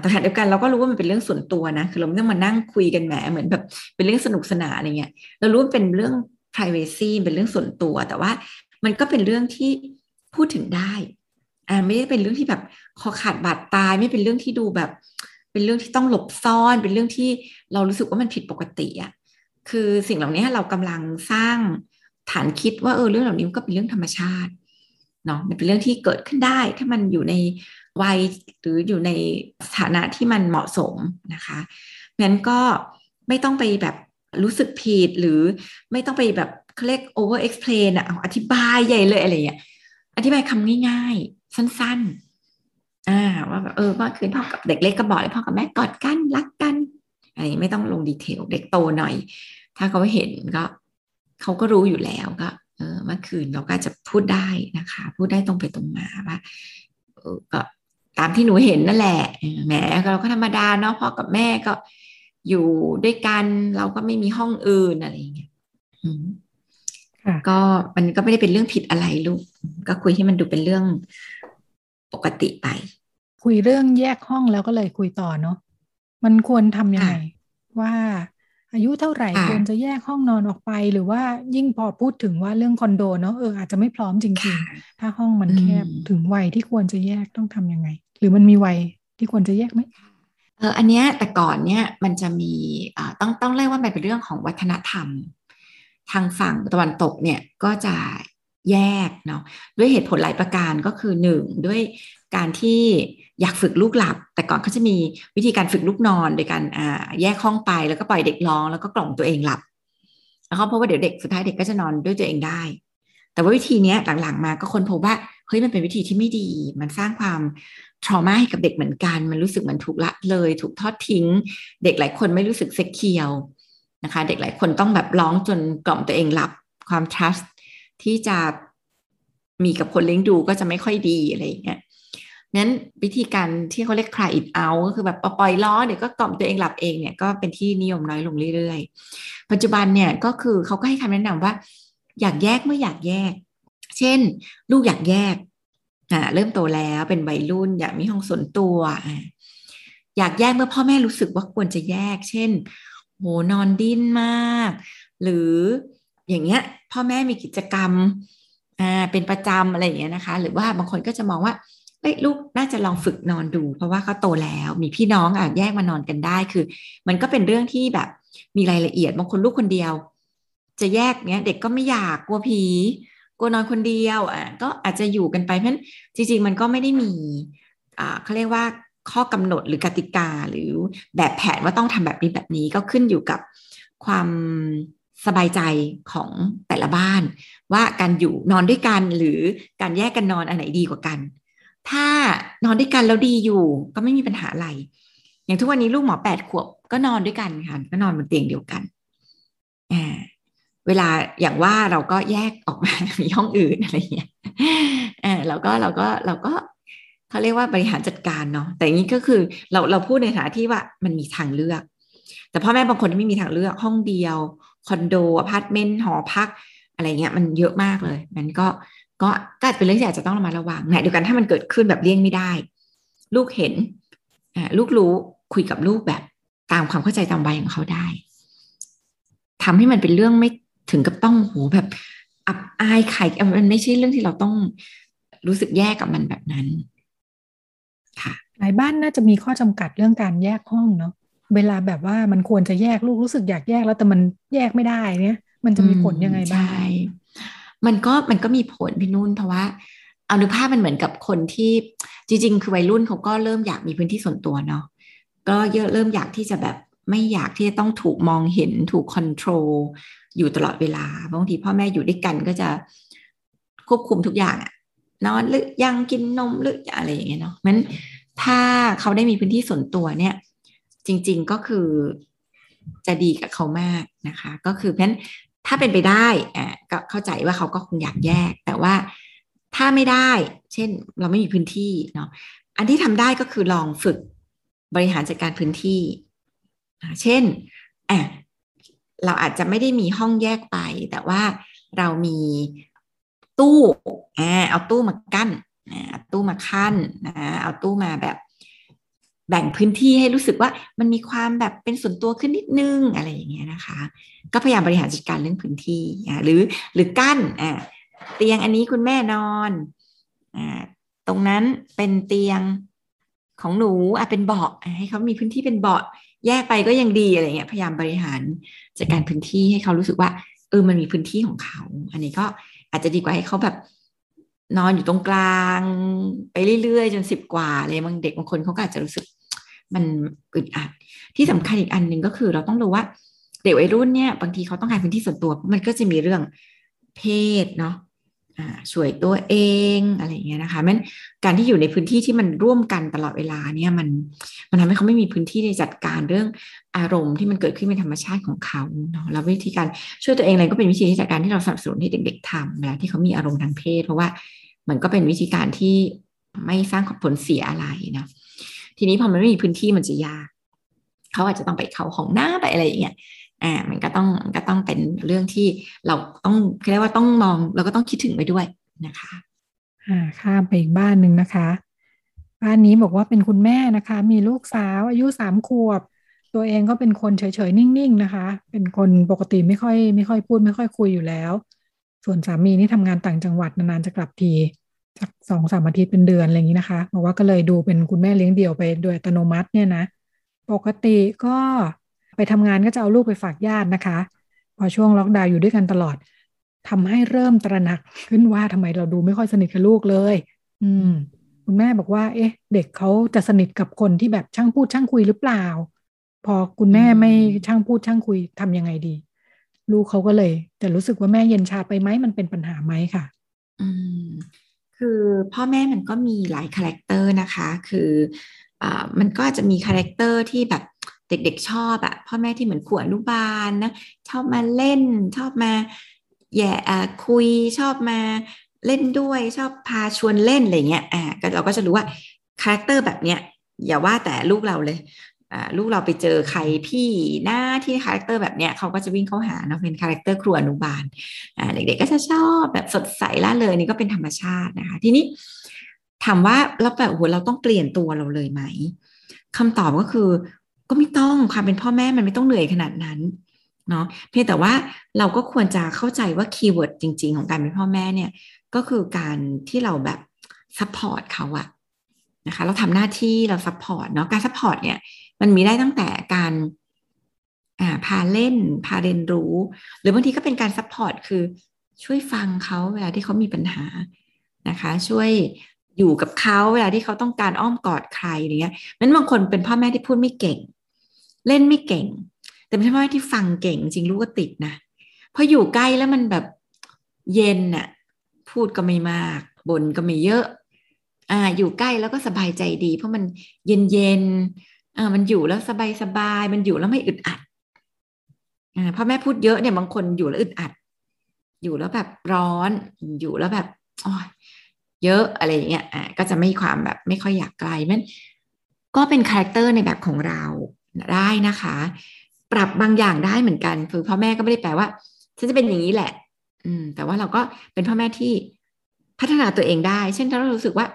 แต่ขณะเดียวกันเราก็รู้ว่ามันเป็นเรื่องส่วนตัวนะคือเราไม่ต้องมานั่งคุยกันแหมเหมือนแบบเป็นเรื่องสนุกสนานอะไรเงี้ยเรารู้ว่าเป็นเรื่อง privacy เป็นเรื่องส่วนตัว แต่ว่ามันก็เป็นเรื่องที่พูดถึงได้อ่าไม่ได้เป็นเรื่องที่แบบคอขาดบาดตายไม่เป็นเรื่องที่ดูแบบ เป็นเรื่องที่ต้องหลบซ่อน เป็นเรื่องที่เรารู้สึกว่ามันผิดปกติอะ คือสิ่งเหล่านี้เรากำลังสร้างฐานคิดว่าเออเรื่องเหล่านี้ก็เป็นเรื่องธรรมชาติเนาะมันเป็นเรื่องที่เกิดขึ้นได้ ถ้ามันอยู่ในวัยหรืออยู่ในสถานะที่มันเหมาะสมนะคะงั้นก็ไม่ต้องไปแบบรู้สึกผิดหรือไม่ต้องไปแบบเขาเรียก over explain อะอธิบายใหญ่เลยอะไรอย่างเงี้ยอธิบายคำง่ายๆ สั้นๆอ่าว่าแบบเออเมื่อคืนพ่อกับเด็กเล็กก็บอกเลยพ่อกับแม่กอดกันรักกัน อะไรไม่ต้องลงดีเทลเด็กโตหน่อย ถ้าเขาเห็นก็เขาก็รู้อยู่แล้วก็เออเมื่อคืนเราก็จะพูดได้นะคะ พูดได้ตรงไปตรงมาว่าเออก็ตามที่หนูเห็นนั่นแหละแหมเราก็ธรรมดาเนาะพ่อกับแม่ก็อยู่ด้วยกันเราก็ไม่มีห้องอื่นอะไรอย่างเงี้ยก็มันก็ไม่ได้เป็นเรื่องผิดอะไรลูก ก็คุยให้มันดูเป็นเรื่องปกติไป คุยเรื่องแยกห้องแล้วก็เลยคุยต่อเนาะ มันควรทำยังไงว่าอายุเท่าไหร่ควรจะแยกห้องนอนออกไป หรือว่ายิ่งพอพูดถึงว่าเรื่องคอนโดเนาะเอออาจจะไม่พร้อมจริงๆ ถ้าห้องมันแคบถึงวัยที่ควรจะแยกต้องทํำยังไง หรือมันมีวัยที่ควรจะแยกไหมเอออันเนี้ยแต่ก่อนเนี้ยมันจะมีอ่าต้องต้องเรียกว่ามันเป็นเรื่องของวัฒนธรรม ทางฝั่งตะวันตกเนี่ยก็จะ แยกเนาะด้วยเหตุผลหลายประการก็คือหนึ่งด้วยการที่อยากฝึกลูกหลับ แต่ก่อนเขาจะมีวิธีการฝึกลูกนอนโดยการอ่าแยกห้องไปแล้วก็ปล่อยเด็กร้องแล้วก็กล่อมตัวเองหลับแล้วเขาพบว่าเดี๋ยวเด็กสุดท้ายเด็กก็จะนอนด้วยตัวเองได้ แต่ว่าวิธีนี้หลังๆมาก็คนพบว่าเฮ้ยมันเป็นวิธีที่ไม่ดี มันสร้างความทรมาให้กับเด็กเหมือนกัน มันรู้สึกเหมือนถูกละเลย ถูกทอดทิ้ง เด็กหลายคนไม่รู้สึกเซ็กเคียวนะคะ เด็กหลายคนต้องแบบร้องจนกล่อมตัวเองหลับความ trust ที่จะมีกับคนเลี้ยงดูก็จะไม่ค่อยดีอะไรอย่างเงี้ยนั้นวิธีการที่เขาเรียก cry it out ก็คือแบบปล่อยล้อเดี๋ยวก็กล่อมตัวเองหลับเองเนี่ยก็เป็นที่นิยมน้อยลงเรื่อยๆ ปัจจุบันเนี่ยก็คือเขาก็ให้คำแนะนำว่า อยากแยกเมื่ออยากแยก เช่น ลูกอยากแยกอ่าเริ่มโตแล้วเป็นวัยรุ่น อยากมีห้องส่วนตัวอ่าอยากแยกเมื่อพ่อแม่รู้สึกว่าควรจะแยก เช่นโหนอนดิ้นมาก หรือ อย่างเงี้ยพ่อแม่มีกิจกรรมอ่าเป็นประจำอะไรอย่างเงี้ยนะคะ หรือว่าบางคนก็จะมองว่าเอ้ยลูกน่าจะลองฝึกนอนดู เพราะว่าเขาโตแล้วมีพี่น้องอะแยกมานอนกันได้คือ มันก็เป็นเรื่องที่แบบมีรายละเอียดบางคนลูกคนเดียว จะแยกเนี้ย เด็กก็ไม่อยากกลัวผีกลัวนอนคนเดียวอะก็อาจจะอยู่กันไปเพราะฉะนั้นจริง ๆ มันก็ไม่ได้มีอ่าเขาเรียกว่าข้อกำหนดหรือกติกาหรือแบบแผนว่าต้องทำแบบนี้แบบนี้ก็ขึ้นอยู่กับความ สบายใจของแต่ละบ้าน ว่าการอยู่นอนด้วยกันหรือการแยกกันนอนอันไหนดีกว่ากัน ถ้านอนด้วยกันแล้วดีอยู่ก็ไม่มีปัญหาอะไร อย่างทุกวันนี้ลูกหมอแปดขวบก็นอนด้วยกันค่ะก็นอนบนเตียงเดียวกันอ่าเวลาอย่างว่าเราก็แยกออกมามีห้องอื่นอะไรเงี้ยอ่าเราก็เราก็เราก็เขาเรียกว่าบริหารจัดการเนาะแต่อย่างนี้ก็คือเราเราพูดในฐานะที่ว่ามันมีทางเลือก แต่พ่อแม่บางคนไม่มีทางเลือกห้องเดียว คอนโดอพาร์ตเมนต์หอพัก อะไรเงี้ยมันเยอะมากเลย มันก็ก็ก็อาจเป็นเรื่องที่อาจจะต้องระมัดระวังนะเดียวกันถ้ามันเกิดขึ้นแบบเลี่ยงไม่ได้ ลูกเห็นอ่าลูกรู้คุยกับลูกแบบตามความเข้าใจตามวัยของเขาได้ทำให้มันเป็นเรื่องไม่ถึงกับต้องโหแบบอับอายไข่มันไม่ใช่เรื่องที่เราต้องรู้สึกแยกกับมันแบบนั้น ค่ะหลายบ้านน่าจะมีข้อจำกัดเรื่องการแยกห้องเนาะ เวลาแบบว่ามันควรจะแยกลูกรู้สึกอยากแยกแล้วแต่มันแยกไม่ได้เนี่ย มันจะมีผลยังไงบ้างมันก็มันก็มีผลพี่นุ่นเพราะว่าอนุภาพมันเหมือนกับคนที่จริง ๆ คือวัยรุ่นเขาก็เริ่มอยากมีพื้นที่ส่วนตัวเนาะก็เยอะเริ่มอยากที่จะแบบไม่อยากที่จะต้องถูกมองเห็นถูกคอนโทรลอยู่ตลอดเวลาบางทีพ่อแม่อยู่ด้วยกันก็จะควบคุมทุกอย่างอะนอนหรือยังกินนมหรืออะไรอย่างเงี้ยเนาะมันถ้าเขาได้มีพื้นที่ส่วนตัวเนี่ย จริง ๆก็คือจะดีกับเขามากนะคะ ก็คือเพราะฉะนั้นถ้าเป็นไปได้อ่าก็เข้าใจว่าเขาก็คงอยากแยก แต่ว่าถ้าไม่ได้ เช่นเราไม่มีพื้นที่เนาะอันที่ทำได้ก็คือลองฝึกบริหารจัดการพื้นที่เช่นอะเราอาจจะไม่ได้มีห้องแยกไป แต่ว่าเรามีตู้อ่าเอาตู้มากั้นเอาตู้มาขั้นนะเอาตู้มาแบบ แบ่งพื้นที่ให้รู้สึกว่ามันมีความแบบเป็นส่วนตัวขึ้นนิดนึงอะไรอย่างเงี้ยนะคะ ก็พยายามบริหารจัดการเรื่องพื้นที่อ่าหรือหรือกั้นอ่าเตียงอันนี้คุณแม่นอนอ่าตรงนั้นเป็นเตียงของหนูอะเป็นเบาะให้เขามีพื้นที่เป็นเบาะแยกไปก็ยังดีอะไรเงี้ยพยายามบริหารจัดการพื้นที่ให้เขารู้สึกว่าเออมันมีพื้นที่ของเขา อันนี้ก็อาจจะดีกว่าให้เขาแบบนอนอยู่ตรงกลาง ไปเรื่อยๆ จนสิบกว่าเลยบางเด็กบางคนเขาก็อาจจะรู้สึก มันอึดอัด ที่สำคัญอีกอันหนึ่งก็คือเราต้องรู้ว่าเด็กวัยรุ่นเนี่ยบางทีเขาต้องการพื้นที่ส่วนตัว มันก็จะมีเรื่องเพศเนาะช่วยตัวเองอะไรอย่างเงี้ยนะคะมันการที่อยู่ในพื้นที่ที่มันร่วมกันตลอดเวลาเนี่ยมันมันทำให้เขาไม่มีพื้นที่ในจัดการเรื่องอารมณ์ที่มันเกิดขึ้นเป็นธรรมชาติของเขาเนาะแล้ววิธีการช่วยตัวเองอะไรก็เป็นวิธีที่จัดการที่เราสนับสนุนให้เด็ก ๆทำเวลาที่เขามีอารมณ์ทางเพศ เพราะว่ามันก็เป็นวิธีการที่ไม่สร้างผลเสียอะไรนะ ทีนี้พอมันไม่มีพื้นที่มันจะยากเขาอาจจะต้องไปเข้าห้องหน้าไปอะไรอย่างเงี้ยอ่ามันก็ต้องก็ต้องเป็นเรื่องที่เราต้องเรียกว่าต้องมองเราก็ต้องคิดถึงไปด้วยนะคะอ่าข้ามไปอีกบ้านหนึ่งนะคะ บ้านนี้บอกว่าเป็นคุณแม่นะคะ มีลูกสาวอายุสามขวบ ตัวเองก็เป็นคนเฉยๆนิ่งๆนะคะ เป็นคนปกติไม่ค่อยไม่ค่อยพูดไม่ค่อยคุยอยู่แล้ว ส่วนสามีนี่ทำงานต่างจังหวัดนานๆจะกลับที สักสองสามอาทิตย์เป็นเดือนอะไรอย่างนี้นะคะบอกว่าก็เลยดูเป็นคุณแม่เลี้ยงเดี่ยวไปโดยอัตโนมัติเนี่ยนะ ปกติก็ไปทำงานก็จะเอาลูกไปฝากญาตินะคะ พอช่วงล็อกดาวน์อยู่ด้วยกันตลอดทำให้เริ่มตระหนักขึ้นว่าทำไมเราดูไม่ค่อยสนิทกับลูกเลย อืม คุณแม่บอกว่า เอ๊ะ เด็กเขาจะสนิทกับคนที่แบบช่างพูดช่างคุยหรือเปล่า พอคุณแม่ไม่ช่างพูดช่างคุยทำยังไงดี ลูกเขาก็เลยจะรู้สึกว่าแม่เย็นชาไปไหมมันเป็นปัญหาไหมค่ะ อืม คือพ่อแม่มันก็มีหลาย character นะคะ คืออ่ามันก็จะมี character ที่แบบเด็กๆชอบอะพ่อแม่ที่เหมือนครูอนุบาลนะชอบมาเล่น ชอบมาแหย่คุยชอบมาเล่นด้วยชอบพาชวนเล่นอะไรเงี้ยอ่าเราก็จะรู้ว่า character แบบเนี้ยอย่าว่าแต่ลูกเราเลย ลูกเราไปเจอใครพี่หน้าที่ character แบบเนี้ยเขาก็จะวิ่งเข้าหาเนาะเป็น character ครูอนุบาลเด็กๆก็จะชอบแบบสดใสร่าเริงนี่ก็เป็นธรรมชาตินะคะ ทีนี้ถามว่าเราแบบโหเราต้องเปลี่ยนตัวเราเลยไหมคำตอบก็คือ ก็ไม่ต้องความเป็นพ่อแม่มันไม่ต้องเหนื่อยขนาดนั้นเนาะเพียงแต่ว่าเราก็ควรจะเข้าใจว่า keyword จริง ๆ ของการเป็นพ่อแม่เนี่ยก็คือการที่เราแบบ support เขาอะนะคะเราทำหน้าที่เรา support เนาะการ support เนี่ย มันมีได้ตั้งแต่การพาเล่น พาเรียนรู้ หรือบางทีก็เป็นการ support คือช่วยฟังเขาเวลาที่เขามีปัญหานะคะ ช่วยอยู่กับเขาเวลาที่เขาต้องการอ้อมกอดใครอย่างเงี้ยนั้นบางคนเป็นพ่อแม่ที่พูดไม่เก่ง เล่นไม่เก่ง แต่ไม่ใช่ว่ที่ฟังเก่ง จริงลูกก็ติดนะพออยู่ใกล้แล้วมันแบบเย็นน่ะพูดก็ไม่มากบ่นก็ไม่เยอะอ่าอยู่ใกล้แล้วก็สบายใจดี เพราะมันเย็นเย็น อ่ามันอยู่แล้วสบายสบายมันอยู่แล้วไม่อึดอัดอ่าพ่อแม่พูดเยอะเนี่ยบางคนอยู่แล้วอึดอัด อยู่แล้วแบบร้อนอยู่แล้วแบบอ๋อเยอะอะไรอย่างเงี้ยอ่าก็จะไม่ความแบบไม่ค่อยอยากใกล้มันก็เป็น character ในแบบของเราได้นะคะ ปรับบางอย่างได้เหมือนกันคือพ่อแม่ก็ไม่ได้แปลว่าฉันจะเป็นอย่างนี้แหละ อืม แต่ว่าเราก็เป็นพ่อแม่ที่พัฒนาตัวเองได้ เช่นถ้าเรารู้สึกว่า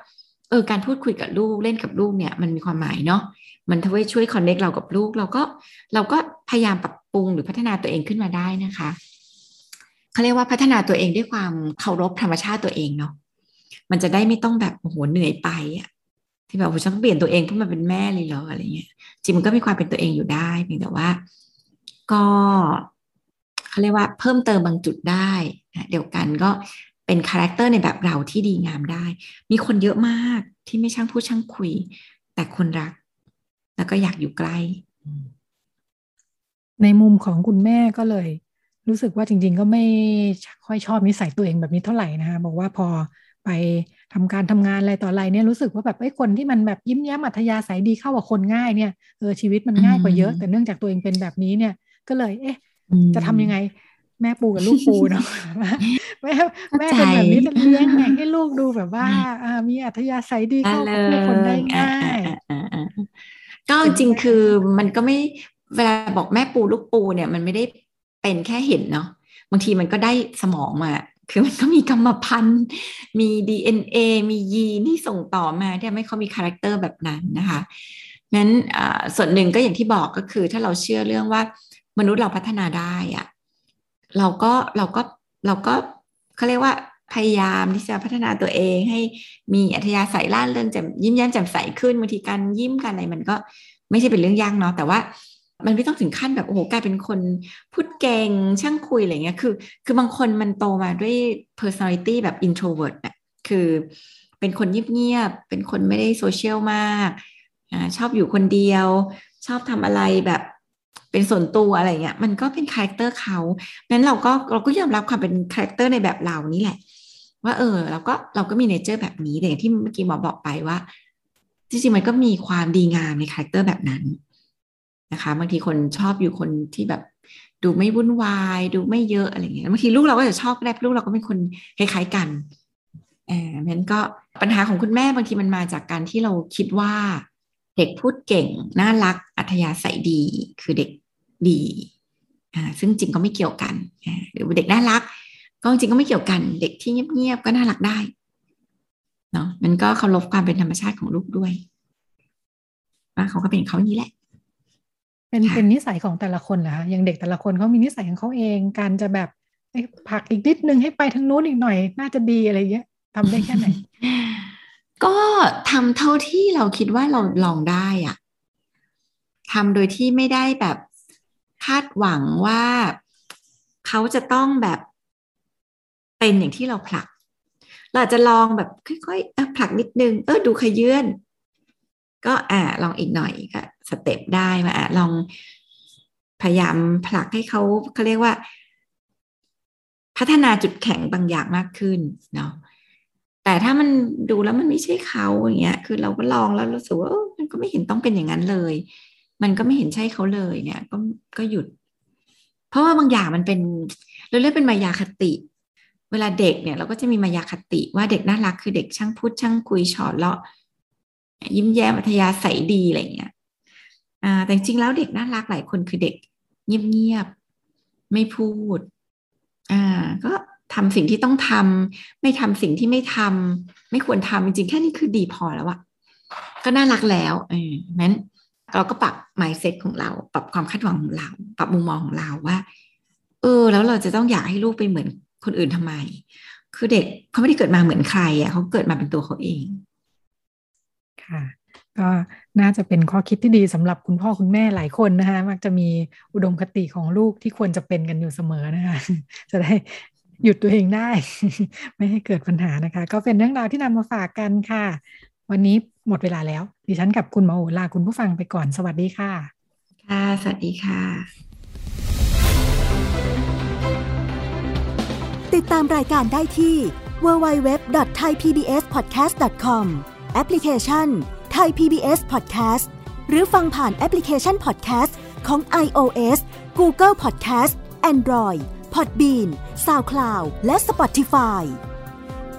เออการพูดคุยกับลูกเล่นกับลูกเนี่ยมันมีความหมายเนาะมันทำให้ช่วยคอนเน็กเรากับลูกเราก็เราก็พยายามปรับปรุงหรือพัฒนาตัวเองขึ้นมาได้นะคะเขาเรียกว่าพัฒนาตัวเองด้วยความเคารพธรรมชาติตัวเองเนาะมันจะได้ไม่ต้องแบบโอ้โหเหนื่อยไปอะที่แบบฉันเปลี่ยนตัวเองเพื่อมาเป็นแม่เลยเหรออะไรเงี้ยจริงมันก็มีความเป็นตัวเองอยู่ได้เพียงแต่ว่า ก็เขาเรียกว่าเพิ่มเติมบางจุดได้เดียวกันก็ เป็น character ในแบบเราที่ดีงามได้ มีคนเยอะมากที่ไม่ช่างพูดช่างคุย แต่คนรัก แล้วก็อยากอยู่ใกล้ ในมุมของคุณแม่ก็เลย รู้สึกว่าจริง ๆ ก็ไม่ค่อยชอบนิสัยตัวเองแบบนี้เท่าไหร่นะคะบอกว่าพอไปทำการทำงานอะไรต่ออะไรเนี่ยรู้สึกว่าแบบไอ้คนที่มันแบบยิ้มแย้มอัธยาศัยดีเข้ากับคนง่ายเนี่ยเออชีวิตมันง่ายกว่าเยอะ แต่เนื่องจากตัวเองเป็นแบบนี้เนี่ย ก็เลย เอ๊ะ จะทำยังไง แม่ปูกับลูกปูเนาะแม่แม่เป็นแบบนี้จะเลี้ยงไงให้ลูกดูแบบว่าอ่ามีอัธยาศัยดีเข้ากับคนได้ง่ายก็จริงคือมันก็ไม่เวลาบอกแม่ปูลูกปูเนี่ย มันไม่ได้เป็นแค่เห็นเนาะบางทีมันก็ได้สมองมา คือมันก็มีกรรมพันธุ์มี DNA มียีนที่ส่งต่อมาที่ทำให้เขามี character แบบนั้นนะคะนั้นส่วนหนึ่งก็อย่างที่บอกก็คือถ้าเราเชื่อเรื่องว่ามนุษย์เราพัฒนาได้อะ เราก็เราก็เราก็เขาเรียกว่าพยายามที่จะพัฒนาตัวเองให้มีอัธยาศัยร่าเริงแจ่มยิ้มแย้มแจ่มใสขึ้นบางทีการยิ้มกันอะไรมันก็ไม่ใช่เป็นเรื่องยากเนาะแต่ว่ามันไม่ต้องถึงขั้นแบบโอ้โหกลายเป็นคนพูดเก่งช่างคุยอะไรเงี้ยคือ คือบางคนมันโตมาด้วย personality แบบ introvert นะคือเป็นคนเงียบๆเป็นคนไม่ได้โซเชียลมากอชอบอยู่คนเดียว ชอบทำอะไรแบบ เป็นส่วนตัวอะไรเงี้ยมันก็เป็น character เขานั้นเราก็เราก็ยอมรับความเป็น character ในแบบเรานี่แหละ ว่าเออเราก็เราก็มี nature แบบนี้แต่อย่างที่เมื่อกี้หมอบอกไปว่า จริงๆมันก็มีความดีงามใน character แบบนั้นนะคะบางทีคนชอบอยู่คนที่แบบดูไม่วุ่นวาย ดูไม่เยอะอะไรเงี้ยบางทีลูกเราก็จะชอบก็ได้ลูกเราก็เป็นคนคล้ายๆกันแบบนั้นก็ปัญหาของคุณแม่บางทีมันมาจากการที่เราคิดว่า เด็กพูดเก่ง น่ารักอัธยาศัยดี คือเด็ก ดีอ่าซึ่งจริงก็ไม่เกี่ยวกันหรือเด็กน่ารัก ก็จริงก็ไม่เกี่ยวกัน เด็กที่เงียบๆก็น่ารักได้เนาะมันก็เคารพความเป็นธรรมชาติของลูกด้วยว่าเขาก็เป็นเขานี้แหละ เป็นเป็นนิสัยของแต่ละคนเหรอคะอย่างเด็กแต่ละคนเขามีนิสัยของเขาเอง การจะแบบผักอีกนิดนึงให้ไปทางนู้นอีกหน่อย น่าจะดีอะไรเงี้ยทำได้แค่ไหน ก็ทำเท่าที่เราคิดว่าเราลองได้อะทำโดยที่ไม่ได้แบบ คาดหวังว่าเขาจะต้องแบบเป็นอย่างที่เราผลัก เราจจะลองแบบค่อยๆผลักนิดนึง เออดูขยื่นก็อ่าลองอีกหน่อยก็สเต็ปได้มาอ่าลองพยายามผลักให้เขาเขาเรียกว่า พัฒนาจุดแข็งบางอย่างมากขึ้นเนาะแต่ถ้ามันดูแล้วมันไม่ใช่เขาอย่างเงี้ย คือเราก็ลองแล้วรู้สึกว่ามันก็ไม่เห็นต้องเป็นอย่างนั้นเลย มันก็ไม่เห็นใช่เขาเลยเนี่ย ก็ก็หยุด เพราะว่าบางอย่างมันเป็นเราเรียกเป็นมายาคติ เวลาเด็กเนี่ยเราก็จะมีมายาคติว่าเด็กน่ารักคือเด็กช่างพูดช่างคุยฉอดเลาะยิ้มแย้มอัธยาศัยดีอะไรเงี้ยอ่าแต่จริงแล้วเด็กน่ารักหลายคนคือเด็กเงียบๆไม่พูดอ่าก็ทำสิ่งที่ต้องทำไม่ทำสิ่งที่ไม่ทำไม่ควรทำจริงๆแค่นี้คือดีพอแล้วอะก็น่ารักแล้วเออนั้น เราก็ปรับ mindset ของเรา ปรับความคาดหวังของเรา ปรับมุมมองของเราว่า เออ แล้วเราจะต้องอยากให้ลูกไปเหมือนคนอื่นทำไม คือเด็กเขาไม่ได้เกิดมาเหมือนใครอะเขาเกิดมาเป็นตัวเขาเอง ค่ะ ก็น่าจะเป็นข้อคิดที่ดีสำหรับคุณพ่อคุณแม่หลายคนนะคะมักจะมีอุดมคติของลูกที่ควรจะเป็นกันอยู่เสมอนะคะ จะได้หยุดตัวเองได้ ไม่ให้เกิดปัญหานะคะ ก็เป็นเรื่องราวที่นำมาฝากกันค่ะ วันนี้หมดเวลาแล้ว ดิฉันกับคุณหมอโอลาคุณผู้ฟังไปก่อนสวัสดีค่ะ ค่ะ สวัสดีค่ะ ติดตามรายการได้ที่ www.thaipbspodcast.com แอปพลิเคชัน Thai PBS Podcast หรือฟังผ่านแอปพลิเคชัน Podcast ของ iOS Google Podcast Android Podbean SoundCloud และ Spotify